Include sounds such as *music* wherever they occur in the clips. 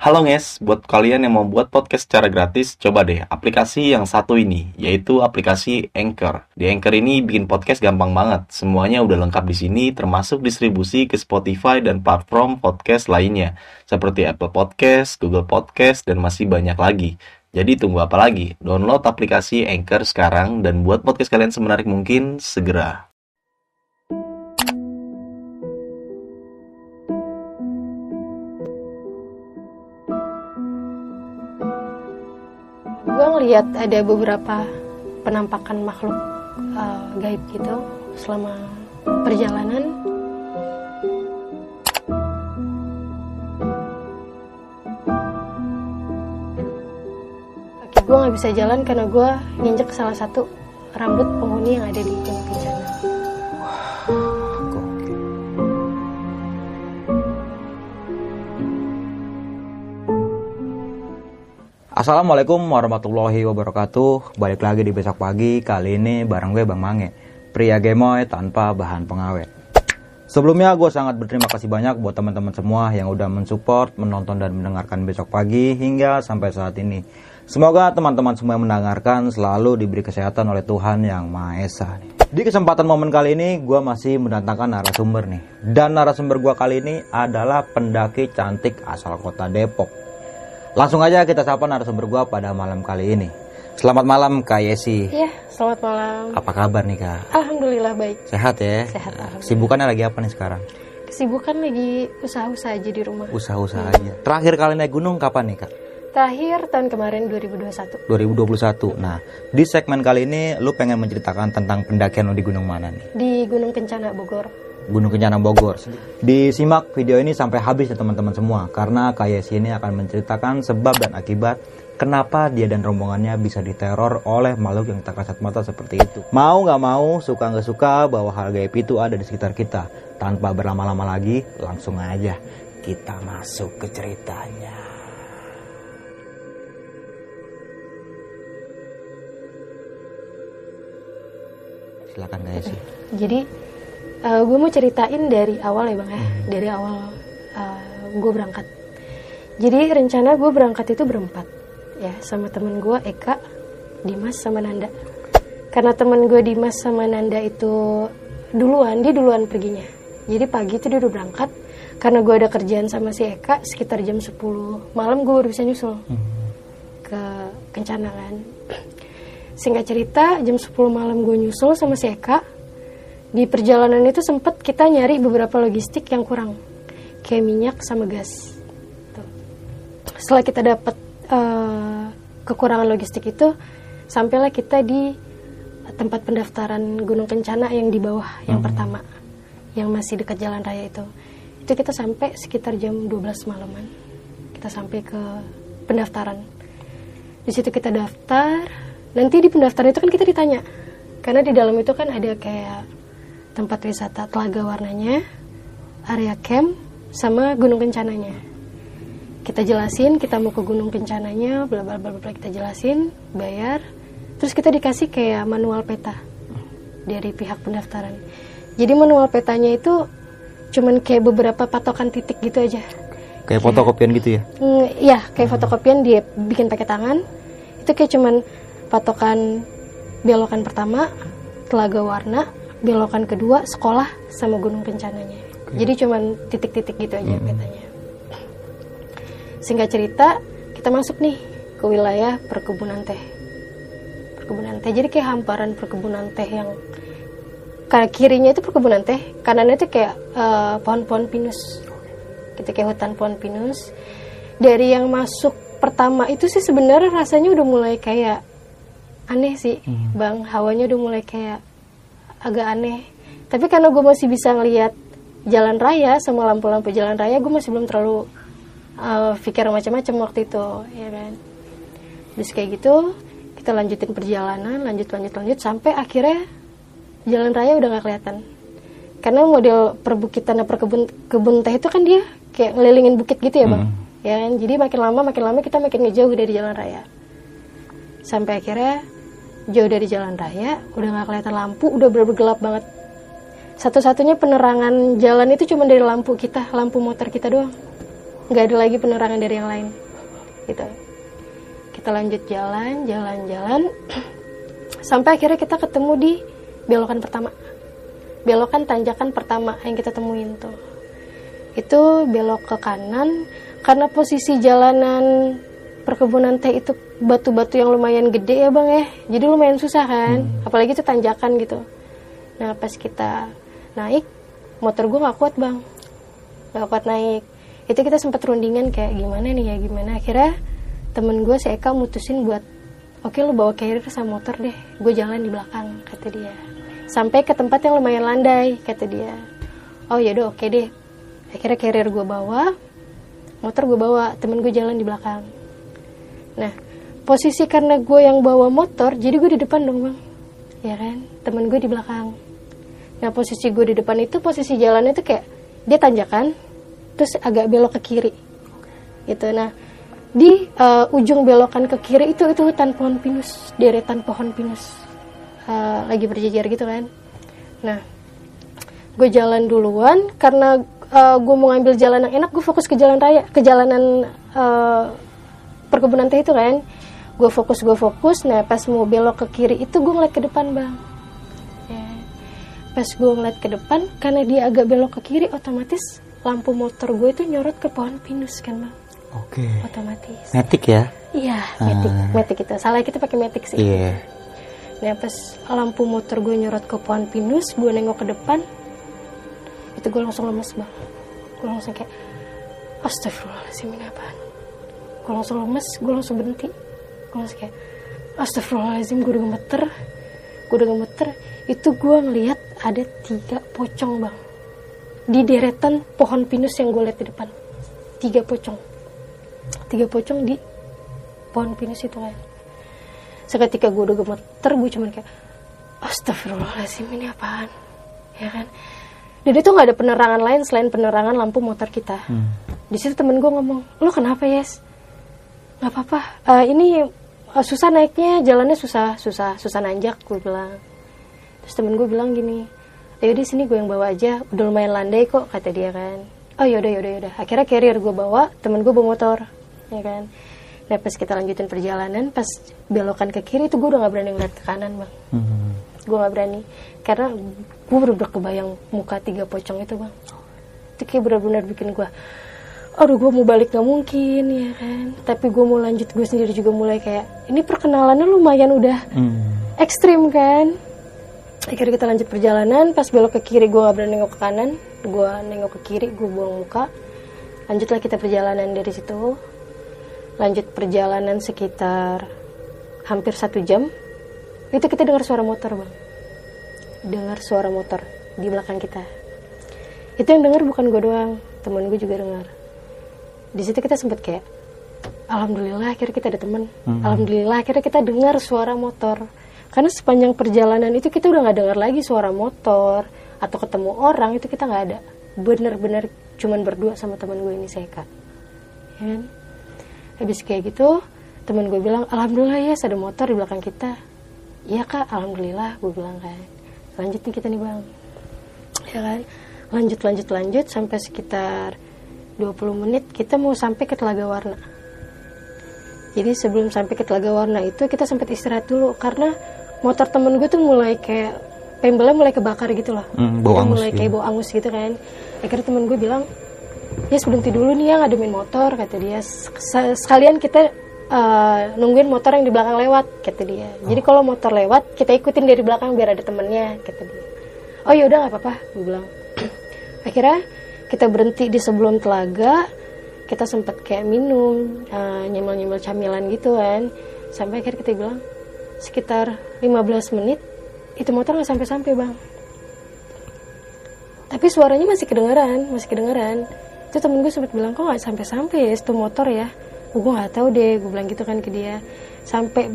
Halo guys, buat kalian yang mau buat podcast secara gratis, coba deh aplikasi yang satu ini, yaitu aplikasi Anchor. Di Anchor ini bikin podcast gampang banget. Semuanya udah lengkap di sini, termasuk distribusi ke Spotify dan platform podcast lainnya, seperti Apple Podcast, Google Podcast, dan masih banyak lagi. Jadi tunggu apa lagi? Download aplikasi Anchor sekarang dan buat podcast kalian semenarik mungkin segera. Ngeliat ada beberapa penampakan makhluk uh, gaib gitu selama perjalanan. Gue nggak bisa jalan karena gue nginjek salah satu rambut penghuni yang ada di Gunung Kencana Assalamualaikum warahmatullahi wabarakatuh Balik lagi di besok pagi Kali ini bareng gue Bang Mange Pria gemoy tanpa bahan pengawet Sebelumnya gue sangat berterima kasih banyak buat teman-teman semua yang udah mensupport, menonton dan mendengarkan besok pagi hingga sampai saat ini. Semoga teman-teman semua yang mendengarkan selalu diberi kesehatan oleh Tuhan Yang Maha Esa. Di kesempatan momen kali ini gue masih mendatangkan narasumber nih. Dan narasumber gue kali ini adalah pendaki cantik asal kota Depok. Langsung aja kita sapa narasumber gua pada malam kali ini. Selamat malam Kak Yesi. Iya, selamat malam. Apa kabar nih Kak? Alhamdulillah baik. Sehat ya? Sehat, alhamdulillah. Sibukannya lagi apa nih sekarang? Kesibukan lagi usaha-usaha aja di rumah. Usaha-usaha aja. Terakhir kali naik gunung kapan nih Kak? Terakhir tahun kemarin 2021. 2021. Nah, di segmen kali ini lu pengen menceritakan tentang pendakian lu di gunung mana nih? Di Gunung Kencana Bogor. Gunung Kencana Bogor. Disimak video ini sampai habis ya teman-teman semua karena Yesi ini akan menceritakan sebab dan akibat kenapa dia dan rombongannya bisa diteror oleh makhluk yang tak kasat mata seperti itu. Mau nggak mau, suka nggak suka bahwa hal gaib itu ada di sekitar kita. Tanpa berlama-lama lagi, langsung aja kita masuk ke ceritanya. Silakan Kak Yesi. Jadi gue mau ceritain dari awal ya bang ya, dari awal gue berangkat. Jadi rencana gue berangkat itu berempat, ya sama temen gue Eka, Dimas sama Nanda. Karena temen gue Dimas sama Nanda itu duluan, dia duluan perginya. Jadi pagi itu dia udah berangkat. Karena gue ada kerjaan sama si Eka sekitar jam 10 malam gue baru bisa nyusul ke Kencana kan. Singkat cerita jam 10 malam gue nyusul sama si Eka di perjalanan itu sempet kita nyari beberapa logistik yang kurang. Kayak minyak sama gas. Tuh. setelah kita dapat uh, kekurangan logistik itu sampailah kita di tempat pendaftaran Gunung Kencana yang di bawah yang Hmm. pertama. Yang masih dekat jalan raya itu. Itu kita sampai sekitar jam 12 malaman. Kita sampai ke pendaftaran. Di situ kita daftar. Nanti di pendaftaran itu kan kita ditanya. Karena di dalam itu kan ada kayak tempat wisata telaga warnanya area camp sama gunung kencananya. Kita jelasin kita mau ke gunung kencananya bla bla bla bla kita jelasin bayar. Terus kita dikasih kayak manual peta dari pihak pendaftaran. Jadi manual petanya itu cuman kayak beberapa patokan titik gitu aja. Kayak fotokopian gitu ya? Hmm, iya, kayak fotokopian dia bikin pakai tangan. Itu kayak cuman patokan belokan pertama, telaga warna, belokan kedua, sekolah sama gunung kencananya. Jadi cuman titik-titik gitu aja petanya. Singkat cerita, kita masuk nih ke wilayah perkebunan teh. Perkebunan teh. Jadi kayak hamparan perkebunan teh yang kanan kirinya itu perkebunan teh, kanannya itu kayak eh, pohon-pohon pinus gitu kayak hutan pohon pinus dari yang masuk pertama itu sih sebenarnya rasanya udah mulai kayak aneh sih bang hawanya udah mulai kayak agak aneh. Tapi karena gue masih bisa ngelihat jalan raya sama lampu-lampu jalan raya gue masih belum terlalu uh, pikir macam-macam waktu itu ya kan? Terus kayak gitu kita lanjutin perjalanan lanjut lanjut lanjut sampai akhirnya jalan raya udah nggak kelihatan. Karena model perbukitan dan perkebun kebun teh itu kan dia kayak ngelilingin bukit gitu ya bang? Hmm. ya kan? jadi makin lama makin lama kita makin ngejauh dari jalan raya. Sampai akhirnya jauh dari jalan raya udah nggak kelihatan lampu udah bener gelap banget. Satu-satunya penerangan jalan itu cuma dari lampu kita lampu motor kita doang. Nggak ada lagi penerangan dari yang lain. Gitu. Kita lanjut jalan jalan jalan. *clears throat* Sampai akhirnya kita ketemu di belokan pertama. Belokan tanjakan pertama yang kita temuin tuh. Itu belok ke kanan karena posisi jalanan perkebunan teh itu batu-batu yang lumayan gede ya bang ya. Jadi lumayan susah kan? Apalagi itu tanjakan gitu. Nah pas kita naik motor gue nggak kuat bang. Nggak kuat naik. Itu kita sempat rundingan kayak gimana nih ya gimana? Akhirnya temen gue si Eka mutusin buat oke lu bawa carrier sama motor deh. Gue jalan di belakang kata dia. Sampai ke tempat yang lumayan landai kata dia. Oh yaudah oke deh. Akhirnya carrier gue bawa motor gue bawa temen gue jalan di belakang. Nah posisi karena gue yang bawa motor jadi gue di depan dong bang. Ya kan? Temen gue di belakang. Nah posisi gue di depan itu posisi jalannya tuh kayak dia tanjakan terus agak belok ke kiri. Gitu. Nah di uh, ujung belokan ke kiri itu itu hutan pohon pinus deretan pohon pinus. Uh, lagi berjejer gitu kan. Nah gue jalan duluan karena uh, gue mau ngambil jalan yang enak gue fokus ke jalan raya ke jalanan uh, perkebunan teh itu kan gue fokus gue fokus nah pas mau belok ke kiri itu gue ngeliat ke depan bang ya. pas gue ngeliat ke depan karena dia agak belok ke kiri otomatis lampu motor gue itu nyorot ke pohon pinus kan bang Oke. otomatis Matic ya? iya metik Ah. metik kita salah kita pakai metik sih Iya. Nah pas lampu motor gue nyorot ke pohon pinus, gue nengok ke depan, itu gue langsung lemes bang. Gue langsung kayak, astagfirullahaladzim ini apaan? Gue langsung lemes, gue langsung berhenti. Gue langsung kayak, astagfirullahaladzim gue udah gemeter. Gue udah gemeter, itu gue ngeliat ada tiga pocong bang. Di deretan pohon pinus yang gue lihat di depan. Tiga pocong. Tiga pocong di pohon pinus itu kan seketika gue udah gemeter gue cuman kayak astagfirullahaladzim ini apaan ya kan dan itu nggak ada penerangan lain selain penerangan lampu motor kita Hmm. di situ temen gue ngomong lo kenapa yes nggak apa-apa Eh, ini eh, susah naiknya jalannya susah susah susah nanjak gue bilang. Terus temen gue bilang gini ayo di sini gue yang bawa aja udah lumayan landai kok kata dia kan. Oh yaudah yaudah yaudah. Akhirnya carrier gue bawa temen gue bawa motor ya kan. Nah pas kita lanjutin perjalanan pas belokan ke kiri itu gue udah nggak berani ngeliat ke kanan bang. Hmm. gue nggak berani karena gue bener-bener kebayang muka tiga pocong itu bang. Itu kayak benar-benar bikin gue aduh gue mau balik gak mungkin ya kan? Tapi gue mau lanjut gue sendiri juga mulai kayak ini perkenalannya lumayan udah Hmm. ekstrim kan? Akhirnya kita lanjut perjalanan pas belok ke kiri gue gak berani nengok ke kanan gue nengok ke kiri gue buang muka. Lanjutlah kita perjalanan dari situ. Lanjut perjalanan sekitar hampir satu jam. Itu kita dengar suara motor bang. Dengar suara motor di belakang kita. Itu yang dengar bukan gue doang temen gue juga dengar di situ kita sempet kayak alhamdulillah akhirnya kita ada temen. Hmm. alhamdulillah akhirnya kita dengar suara motor. Karena sepanjang perjalanan itu kita udah nggak dengar lagi suara motor atau ketemu orang itu kita nggak ada. Bener-bener cuman berdua sama teman gue ini Seka ya kan? Habis kayak gitu teman gue bilang alhamdulillah ya ada motor di belakang kita. Iya kak alhamdulillah gue bilang kan. Lanjut nih kita nih bang. Ya kan? Lanjut lanjut lanjut sampai sekitar 20 menit kita mau sampai ke Telaga Warna. Jadi sebelum sampai ke Telaga Warna itu kita sempat istirahat dulu karena motor temen gue tuh mulai kayak pembelnya mulai kebakar gitu loh. Hmm, bau angus mulai gitu. kayak bau angus gitu kan. Akhirnya temen gue bilang ya berhenti dulu nih ya ngademin motor kata dia. "Sek- sekalian kita eh, nungguin motor yang di belakang lewat kata dia. Jadi kalau motor lewat kita ikutin dari belakang biar ada temennya kata dia. Oh yaudah nggak apa-apa gue bilang. *clears throat* Akhirnya kita berhenti di sebelum telaga kita sempat kayak minum eh, nyemil-nyemil camilan gitu kan. Sampai akhirnya kita bilang sekitar 15 menit itu motor nggak sampai-sampai bang. Tapi suaranya masih kedengeran masih kedengeran. Itu temen gue sempat bilang kok nggak sampai-sampai ya itu motor ya? Gue nggak tahu deh gue bilang gitu kan ke dia. Sampai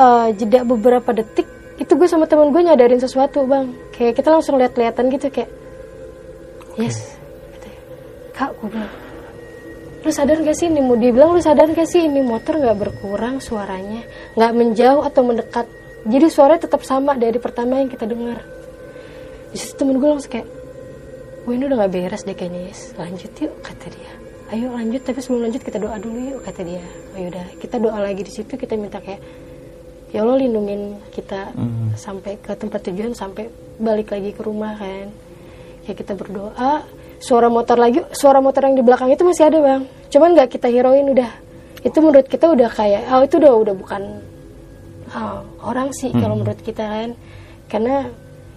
eh, jeda beberapa detik itu gue sama temen gue nyadarin sesuatu bang. Kayak kita langsung lihat-lihatan gitu kayak yes. Kak gue bilang lu sadar gak sih ini mau dibilang lu sadar gak sih ini motor nggak berkurang suaranya? Nggak menjauh atau mendekat? Jadi suaranya tetap sama dari pertama yang kita dengar. Di situ temen gue langsung kayak gue ini udah gak beres deh kayaknya yes. Lanjut yuk kata dia. Ayo lanjut tapi sebelum lanjut kita doa dulu yuk kata dia. Oh yaudah kita doa lagi di situ kita minta kayak ya Allah lindungin kita Hmm. sampai ke tempat tujuan sampai balik lagi ke rumah kan. Ya kita berdoa suara motor lagi suara motor yang di belakang itu masih ada bang. Cuman nggak kita hirauin udah. Itu menurut kita udah kayak oh itu udah udah bukan oh, orang sih kalau menurut kita kan. Karena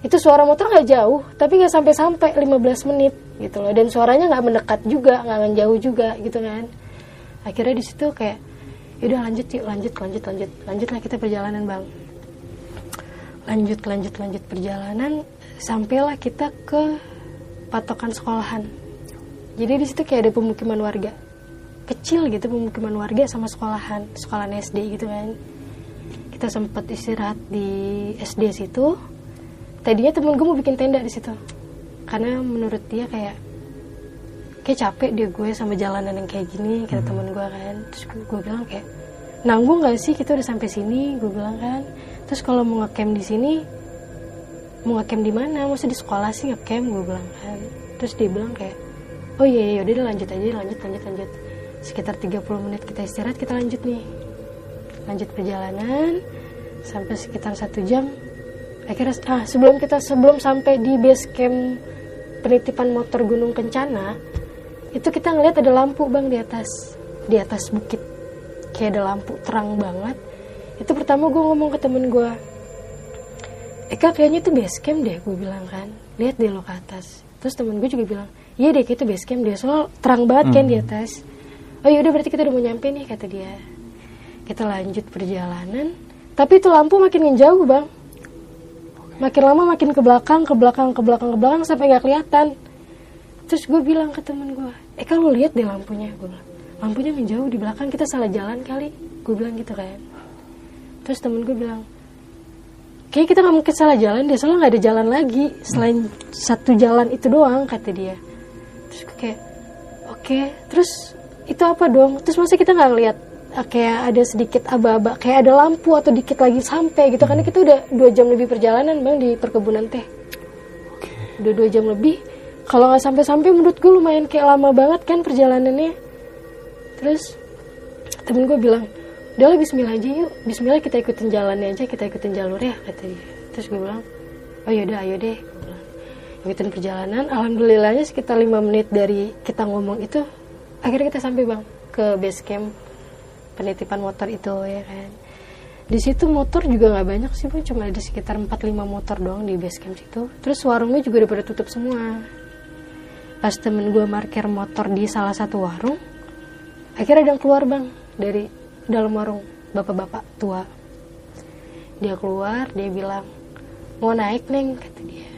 itu suara motor nggak jauh tapi nggak sampai sampai 15 menit gitu loh. Dan suaranya nggak mendekat juga nggak jauh juga gitu kan. Akhirnya di situ kayak yaudah lanjut yuk lanjut lanjut lanjut. Lanjutlah kita perjalanan bang. Lanjut lanjut lanjut perjalanan sampailah kita ke patokan sekolahan. Jadi di situ kayak ada pemukiman warga. Kecil gitu pemukiman warga sama sekolahan sekolahan SD gitu kan. Kita sempat istirahat di SD situ. Tadinya temen gue mau bikin tenda di situ. Karena menurut dia kayak kayak capek dia gue sama jalanan yang kayak gini kata temen gue kan. Terus gue bilang kayak nanggung gak sih? Kita udah sampai sini gue bilang kan. Terus kalau mau ngecamp di sini mau ngecamp di mana? Maksudnya di sekolah sih ngecamp? Gue bilang kan. Terus dia bilang kayak oh iya iya udah lanjut aja lanjut lanjut lanjut. Sekitar 30 menit kita istirahat kita lanjut nih. Lanjut perjalanan sampai sekitar satu jam. Akhirnya ah sebelum kita sebelum sampai di base camp penitipan motor Gunung Kencana itu kita ngeliat ada lampu bang di atas di atas bukit. Kayak ada lampu terang banget. Itu pertama gue ngomong ke temen gue Eka kayaknya itu base camp deh gue bilang kan. Lihat deh lo ke atas. Terus temen gue juga bilang iya deh itu base camp deh soal terang banget kan di atas. Oh yaudah berarti kita udah mau nyampe nih kata dia. Kita lanjut perjalanan. Tapi itu lampu makin ngejauh bang. Makin lama makin ke belakang ke belakang ke belakang ke belakang sampai nggak kelihatan. Terus gue bilang ke temen gue eh kalau lihat deh lampunya gue bilang. Lampunya menjauh di belakang kita salah jalan kali. Gue bilang gitu kan. Terus temen gue bilang kayak kita nggak mungkin salah jalan deh soalnya nggak ada jalan lagi. Selain satu jalan itu doang kata dia. Terus gue kayak oke terus itu apa dong? Terus masa kita nggak ngeliat ah, kayak ada sedikit aba-aba kayak ada lampu atau dikit lagi sampai gitu. Karena kita udah dua jam lebih perjalanan bang di perkebunan teh. Udah dua jam lebih. Kalau nggak sampai-sampai menurut gue lumayan kayak lama banget kan perjalanannya. Terus temen gue bilang udah lah Bismillah aja yuk. Bismillah kita ikutin jalannya aja kita ikutin jalurnya kata dia. Terus gue bilang oh yaudah ayo deh. Ikutin perjalanan. Alhamdulillahnya sekitar lima menit dari kita ngomong itu akhirnya kita sampai bang ke base camp penitipan motor itu ya kan. Di situ motor juga nggak banyak sih bang cuma ada sekitar 4-5 motor doang di base camp situ. Terus warungnya juga udah pada tutup semua. Pas temen gue parkir motor di salah satu warung akhirnya ada yang keluar bang dari dalam warung bapak-bapak tua. Dia keluar dia bilang mau naik neng kata dia.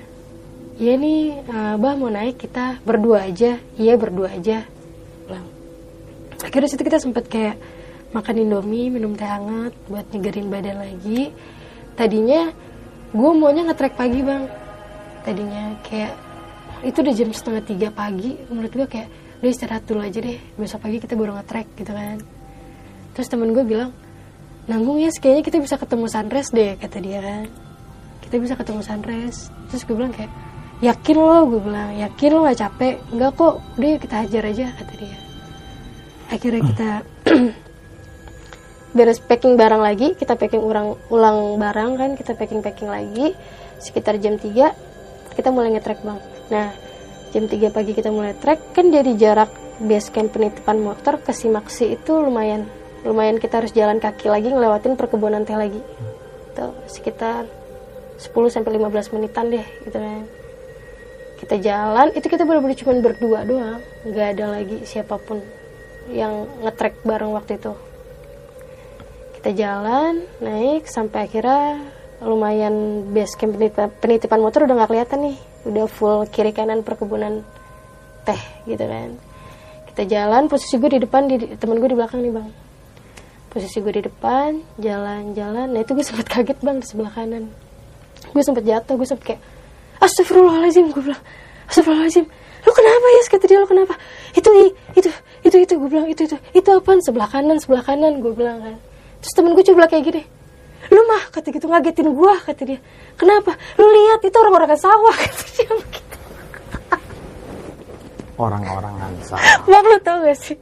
Iya nih eh, bah mau naik kita berdua aja. Iya berdua aja. Bilang. Akhirnya situ kita sempet kayak makan indomie minum teh hangat buat nyegerin badan lagi. Tadinya gue maunya ngetrek pagi bang. Tadinya kayak itu udah jam setengah tiga pagi. Menurut gue kayak udah istirahat dulu aja deh besok pagi kita baru ngetrek gitu kan terus temen gue bilang nanggung ya kayaknya kita bisa ketemu sunrise deh kata dia. Kan kita bisa ketemu sunrise. Terus gue bilang kayak yakin lo? Gue bilang yakin lo gak capek? Enggak kok udah kita hajar aja kata dia. Akhirnya kita *clears throat* beres packing barang lagi kita packing ulang ulang barang kan kita packing packing lagi. Sekitar jam 3 kita mulai ngetrek bang. Nah jam 3 pagi kita mulai trek kan dari jarak base camp penitipan motor ke Simaksi itu lumayan lumayan kita harus jalan kaki lagi ngelewatin perkebunan teh lagi. Itu sekitar 10 sampai 15 menitan deh gitu kan. Kita jalan itu kita benar-benar cuma berdua doang. Nggak ada lagi siapa pun yang ngetrek bareng waktu itu. Kita jalan naik sampai akhirnya lumayan base camp penitipan, penitipan motor udah nggak kelihatan nih. Udah full kiri kanan perkebunan teh gitu kan. Kita jalan posisi gue di depan di temen gue di belakang nih bang posisi gue di depan jalan-jalan. Nah itu gue sempat kaget bang di sebelah kanan. Gue sempat jatuh gue sempat kayak astagfirullahaladzim gue bilang. Astagfirullahaladzim. Lu kenapa ya kata dia lu kenapa? Itu i- itu itu itu gue bilang. Itu itu itu apaan? Sebelah kanan sebelah kanan gue bilang kan. Terus temen gue coba kayak gini. Lu mah kata gitu ngagetin gue kata dia. Kenapa? Lu lihat itu orang-orang sawah *laughs* kata dia. Begitu Orang-orangan sawah. bang lu tau gak sih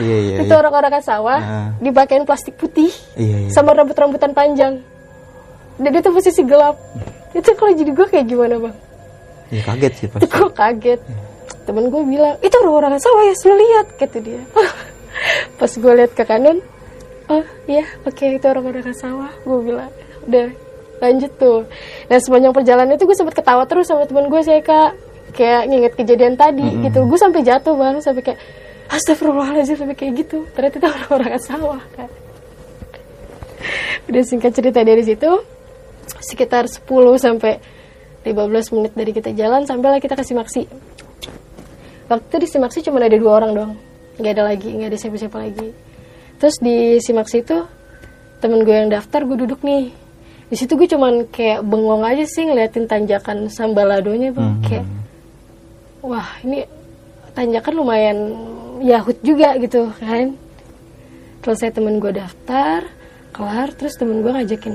Iya iya. itu iya. orang-orang sawah Nah. dipakein plastik putih Iya iya. sama rambut-rambutan panjang dan itu posisi gelap itu kalau jadi gue kayak gimana bang Iya kaget sih pasti. gue kaget temen gue bilang itu orang-orang sawah ya lu lihat kata dia *laughs* pas gue lihat ke kanan oh iya oke itu orang-orang sawah gue bilang udah lanjut tuh dan sepanjang perjalanan itu gue sempet ketawa terus sama temen gue sih kak kayak nginget kejadian tadi gitu gue sampai jatuh bang sampai kayak astagfirullahaladzim sampai kayak gitu. Ternyata itu orang-orang sawah kan? Udah singkat cerita dari situ. Sekitar 10 sampai 15 menit dari kita jalan sampailah kita ke Simaksi waktu itu di Simaksi cuma ada dua orang doang. Nggak ada lagi nggak ada siapa-siapa lagi. Terus di Simaksi itu temen gue yang daftar gue duduk nih. Di situ gue cuman kayak bengong aja sih ngeliatin tanjakan sambaladonya bang. Kayak wah ini tanjakan lumayan yahut juga gitu kan. Selesai temen gue daftar kelar terus temen gue ngajakin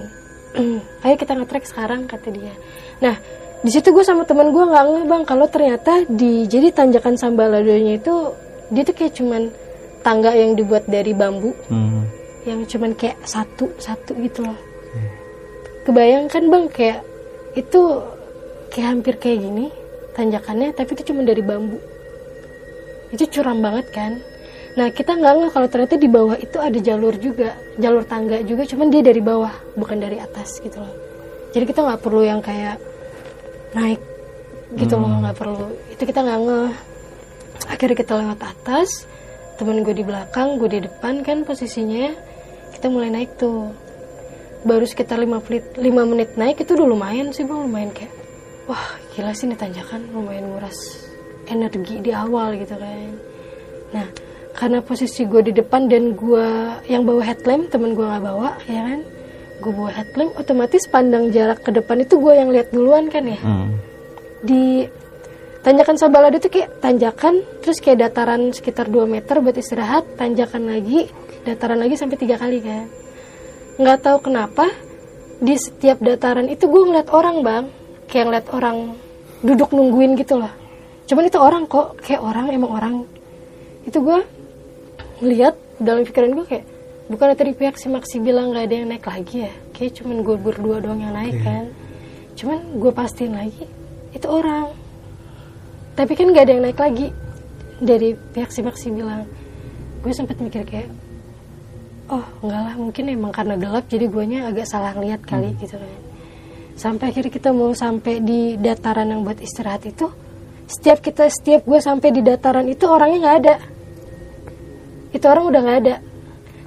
*clears throat* ayo kita ngetrek sekarang kata dia. Nah di situ gue sama temen gue nggak ngeh bang kalau ternyata di jadi tanjakan sambaladonya itu dia tuh kayak cuman tangga yang dibuat dari bambu Hmm. yang cuman kayak satu satu gitu loh. Kebayangkan bang kayak itu kayak hampir kayak gini tanjakannya tapi itu cuma dari bambu itu curam banget kan? Nah kita nggak ngeh kalau ternyata di bawah itu ada jalur juga jalur tangga juga cuman dia dari bawah bukan dari atas gitu loh. Jadi kita nggak perlu yang kayak naik gitu loh nggak perlu. Itu kita nggak ngeh akhirnya kita lewat atas temen gue di belakang gue di depan kan posisinya kita mulai naik tuh. Baru sekitar 5 menit 5 menit naik itu udah lumayan sih bang lumayan kayak wah gila sih ini tanjakan lumayan nguras energi di awal gitu kan. Nah karena posisi gue di depan dan gue yang bawa headlamp temen gue nggak bawa ya kan? Gue bawa headlamp otomatis pandang jarak ke depan itu gue yang lihat duluan kan ya? Hmm. di tanjakan Sabalado itu kayak tanjakan terus kayak dataran sekitar 2 meter buat istirahat tanjakan lagi dataran lagi sampai tiga kali kan? Nggak tahu kenapa di setiap dataran itu gue ngeliat orang bang. Kayak ngeliat orang duduk nungguin gitu loh cuman itu orang kok kayak orang emang orang. Itu gue ngeliat dalam pikiran gue kayak bukan tadi pihak si Maksi bilang nggak ada yang naik lagi ya. Kayak cuman gue berdua doang yang naik kan. Cuman gue pastiin lagi itu orang. Tapi kan nggak ada yang naik lagi. Dari pihak si Maksi bilang. Gue sempat mikir kayak oh enggak lah mungkin emang karena gelap jadi guanya agak salah ngeliat kali gitu kan. Sampai akhirnya kita mau sampai di dataran yang buat istirahat itu setiap kita setiap gue sampai di dataran itu orangnya nggak ada. Itu orang udah nggak ada.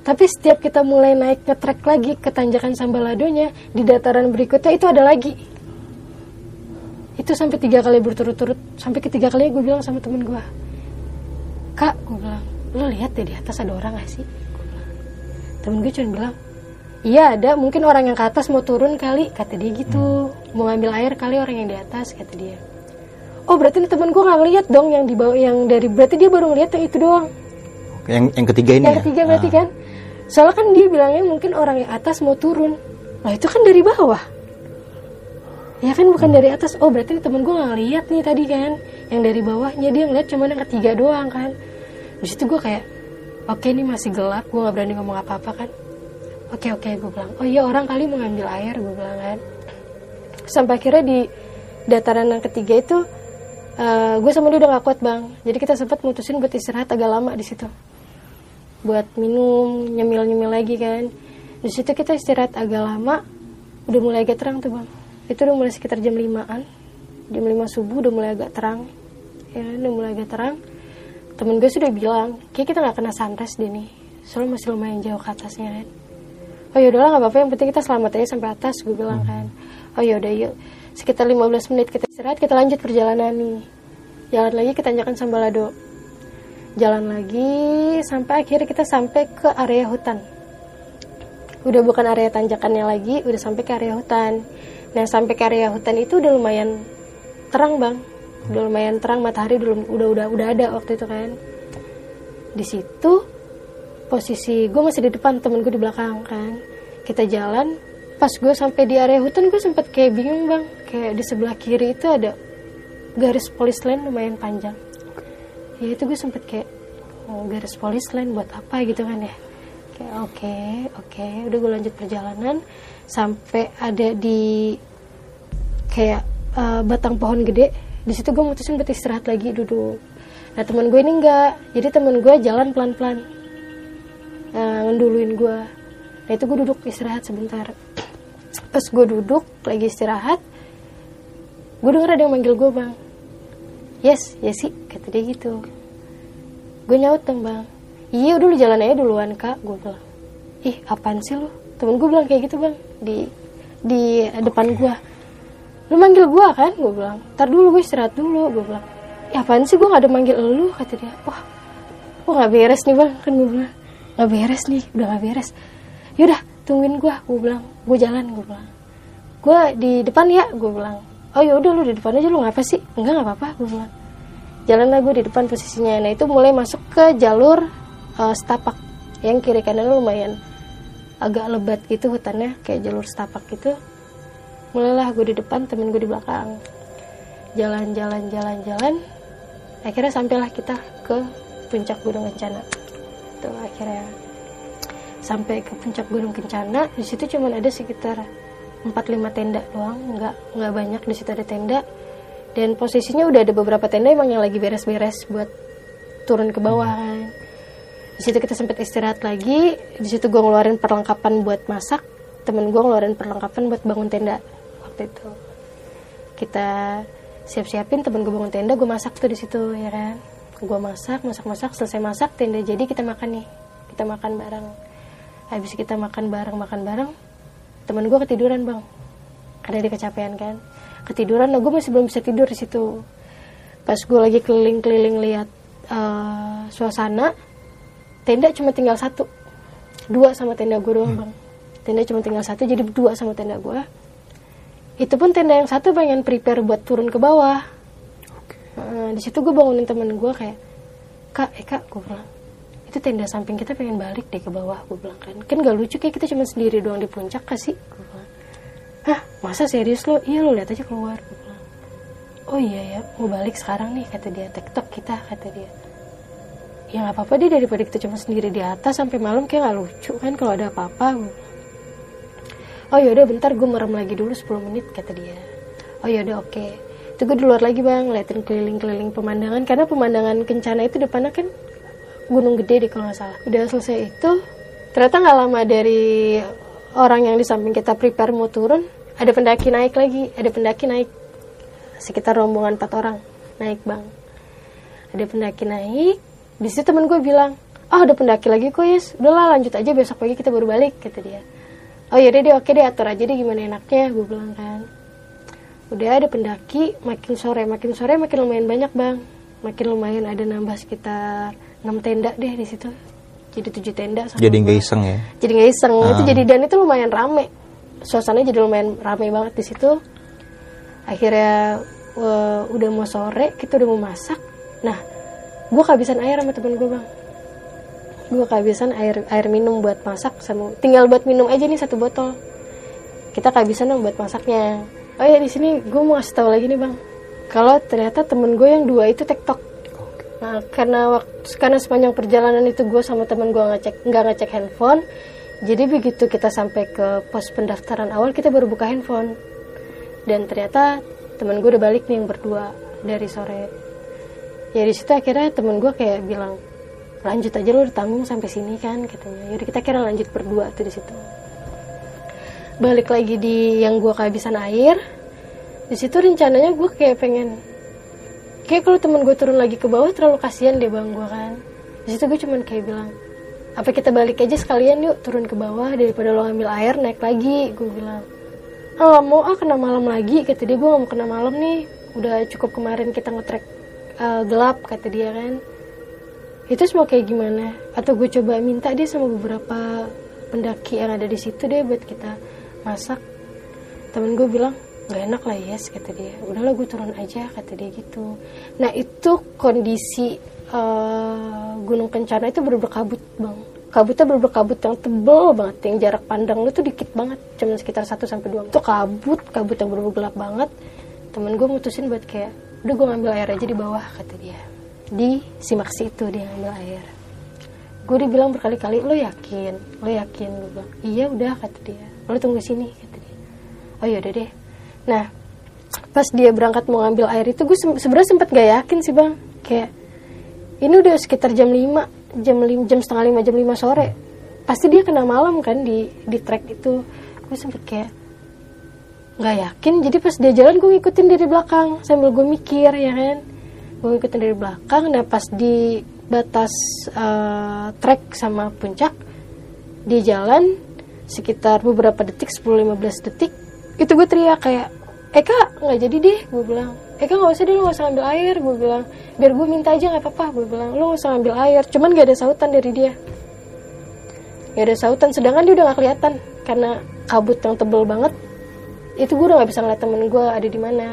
Tapi setiap kita mulai naik ngetrek lagi ke tanjakan Sambaladonya di dataran berikutnya itu ada lagi. Itu sampai tiga kali berturut-turut. Sampai ketiga kalinya gue bilang sama temen gue kak gue bilang lo lihat deh di atas ada orang gak sih? Temen gue cuma bilang iya ada mungkin orang yang ke atas mau turun kali kata dia gitu. Mau ngambil air kali orang yang di atas kata dia oh berarti temen gue nggak ngeliat dong yang di bawah yang dari berarti dia baru ngeliat yang itu doang. Yang yang ketiga ini yang ya. ketiga berarti Ah. kan? Soalnya kan dia bilangnya mungkin orang yang atas mau turun. Nah itu kan dari bawah. Ya kan bukan dari atas. Oh berarti temen gue nggak ngeliat nih tadi kan? Yang dari bawahnya dia ngeliat cuma yang ketiga doang kan? Di situ gue kayak oke ini masih gelap. Gue nggak berani ngomong apa apa kan? Oke oke gue bilang oh iya orang kali mau ngambil air gue bilang kan. Sampai akhirnya di dataran yang ketiga itu eh, gue sama dia udah gak kuat bang. Jadi kita sempat mutusin buat istirahat agak lama di situ. Buat minum nyemil nyemil lagi kan. Di situ kita istirahat agak lama udah mulai agak terang tuh bang. Itu udah mulai sekitar jam 5an jam 5 subuh udah mulai agak terang. Ya udah mulai agak terang. Temen gue sudah bilang kayak kita nggak kena sunrise deh nih. Soalnya masih lumayan jauh ke atasnya kan oh ya udahlah nggak apa-apa. Yang penting kita selamat aja sampai atas gue bilang kan. Oh ya udah yuk sekitar 15 menit kita istirahat kita lanjut perjalanan nih. Jalan lagi ke tanjakan Sambalado jalan lagi sampai akhirnya kita sampai ke area hutan. Udah bukan area tanjakannya lagi udah sampai ke area hutan. Nah sampai ke area hutan itu udah lumayan terang bang. Udah lumayan terang matahari udah udah udah, udah ada waktu itu kan. Di situ posisi gue masih di depan temen gue di belakang kan. Kita jalan pas gue sampai di area hutan gue sempet kayak bingung bang kayak di sebelah kiri itu ada garis polis lain lumayan panjang. Ya itu gue sempet kayak oh, garis polis lain buat apa? gitu kan ya. Kayak oke oke udah gue lanjut perjalanan sampai ada di kayak eh, batang pohon gede. Di situ gue mutusin buat istirahat lagi duduk. Nah teman gue ini enggak. Jadi teman gue jalan pelan pelan ngeduluin gue. Nah itu gue duduk istirahat sebentar. Pas gue duduk lagi istirahat gue denger ada yang manggil gue bang. Yes Yesi kata dia gitu. Gue nyaut dong bang. Iya udah lu jalan aja duluan kak gue bilang. Ih apaan sih lu? Temen gue bilang kayak gitu bang di di depan gue lu manggil gue kan? gue bilang. Tar dulu gue istirahat dulu gue bilang. Ya apaan sih gue gak ada manggil lu kata dia. Wah wah nggak beres nih bang kan gue bilang. Nggak beres nih udah nggak beres. Yaudah tungguin gue gue bilang. Gue jalan gue bilang. Gue di depan ya gue bilang oh ya udah lu di depan aja lu ngapa sih? Enggak nggak apa-apa gue bilang. Jalan lah gue di depan posisinya. Nah itu mulai masuk ke jalur uh, setapak. Yang kiri kanan lumayan agak lebat gitu hutannya kayak jalur setapak gitu. Mulailah gue di depan temen gue di belakang. Jalan jalan jalan jalan. Akhirnya sampailah kita ke puncak gunung kencana. Tuh akhirnya sampai ke puncak gunung kencana. Di situ cuma ada sekitar 4-5 tenda doang nggak nggak banyak di situ ada tenda. Dan posisinya udah ada beberapa tenda emang yang lagi beres-beres buat turun ke bawah. Kan di situ kita sempat istirahat lagi di situ gue ngeluarin perlengkapan buat masak temen gue ngeluarin perlengkapan buat bangun tenda waktu itu. Kita siap-siapin temen gue bangun tenda gue masak tuh di situ ya kan? Gue masak masak masak selesai masak tenda jadi kita makan nih kita makan bareng. Habis kita makan bareng makan bareng temen gue ketiduran bang. Karena dia kecapean kan? Ketiduran nah gue masih belum bisa tidur di situ. Pas gue lagi keliling-keliling lihat uh, suasana tenda cuma tinggal satu. Dua sama tenda gue doang bang. Tenda cuma tinggal satu jadi dua sama tenda gue itu pun tenda yang satu pengen prepare buat turun ke bawah. Nah, di situ gue bangunin temen gue kayak kak eh kak gue bilang itu tenda samping kita pengen balik deh ke bawah gue bilang kan. Kan gak lucu kayak kita cuma sendiri doang di puncak kasih gue hah masa serius lo? Iya lo lihat aja keluar gue bilang. Oh iya ya mau balik sekarang nih kata dia. Tiktok kita kata dia. Ya nggak apa-apa deh daripada kita cuma sendiri di atas sampai malam kayak gak lucu kan kalau ada apa-apa oh yaudah bentar gue merem lagi dulu 10 menit kata dia. Oh yaudah oke. Okay itu di luar lagi bang ngeliatin keliling-keliling pemandangan karena pemandangan kencana itu depannya kan gunung gede deh kalau nggak salah. Udah selesai itu ternyata nggak lama dari orang yang di samping kita prepare mau turun ada pendaki naik lagi ada pendaki naik. Sekitar rombongan empat orang naik bang. Ada pendaki naik di situ temen gue bilang oh ada pendaki lagi kok yes. Udahlah lanjut aja besok pagi kita baru balik kata dia. Oh iya deh oke deh atur aja deh gimana enaknya gue bilang kan. Udah ada pendaki makin sore makin sore makin lumayan banyak bang. Makin lumayan ada nambah sekitar 6 tenda deh di situ. Jadi tujuh tenda sama Jadi nggak iseng ya? jadi nggak iseng. Itu Ah. jadi dan itu lumayan rame. Suasananya jadi lumayan rame banget di situ. Akhirnya eh, udah mau sore kita udah mau masak. Nah gue kehabisan air sama temen gue bang. Gue kehabisan air air minum buat masak sama tinggal buat minum aja nih satu botol. Kita kehabisan dong buat masaknya. Oh ya di sini gue mau kasih tahu lagi nih bang. Kalau ternyata temen gue yang dua itu tektok nah karena waktu karena sepanjang perjalanan itu gue sama temen gue ngecek nggak ngecek handphone jadi begitu kita sampai ke pos pendaftaran awal kita baru buka handphone. Dan ternyata temen gue udah balik nih yang berdua dari sore. Ya di situ akhirnya temen gue kayak bilang lanjut aja lu ditanggung sampai sini kan katanya. Yaudah kita kira lanjut berdua tuh di situ. Balik lagi di yang gue kehabisan air di situ rencananya gue kayak pengen kayak kalau temen gue turun lagi ke bawah terlalu kasihan deh bang gue kan. Di situ gue cuman kayak bilang apa kita balik aja sekalian yuk turun ke bawah daripada lo ambil air naik lagi gue bilang. Ah mau ah kena malam lagi kata dia. Gue gak mau kena malam nih udah cukup kemarin kita ngetrek uh, gelap kata dia kan. Itu semua kayak gimana? Atau gue coba minta dia sama beberapa pendaki yang ada di situ deh buat kita masak. Temen gue bilang gak enak lah yes kata dia. Udahlah gue turun aja kata dia gitu. Nah itu kondisi eh, gunung kencana itu bener kabut bang. Kabutnya bener kabut yang tebel banget yang jarak pandang lu tuh dikit banget cuma sekitar 1 sampai dua itu kabut kabut yang bener gelap banget. Temen gue mutusin buat kayak udah gue ngambil air aja di bawah kata dia. Di si Maksi itu dia ngambil air. Gue udah bilang berkali-kali lo yakin? Lo yakin? Gue bilang iya udah kata dia. Lo tunggu sini kata dia. Oh yaudah deh nah pas dia berangkat mau ngambil air itu gue se- sebenarnya sempet gak yakin sih bang. Kayak ini udah sekitar jam 5 jam 5 jam setengah lima jam 5 sore. Pasti dia kena malam kan di di trek itu. Gue sempet kayak nggak yakin. Jadi pas dia jalan gue ngikutin dari belakang sambil gue mikir ya kan? Gue ngikutin dari belakang. Nah pas di batas eh, trek sama puncak dia jalan sekitar beberapa detik 10-15 detik itu gue teriak kayak Eka nggak jadi deh gue bilang. Eka nggak usah deh lo nggak usah ambil air gue bilang. Biar gue minta aja nggak apa-apa gue bilang. Lo nggak usah ambil air cuman gak ada sautan dari dia. Gak ada sautan sedangkan dia udah nggak kelihatan. Karena kabut yang tebel banget itu gue udah nggak bisa ngeliat temen gue ada di mana.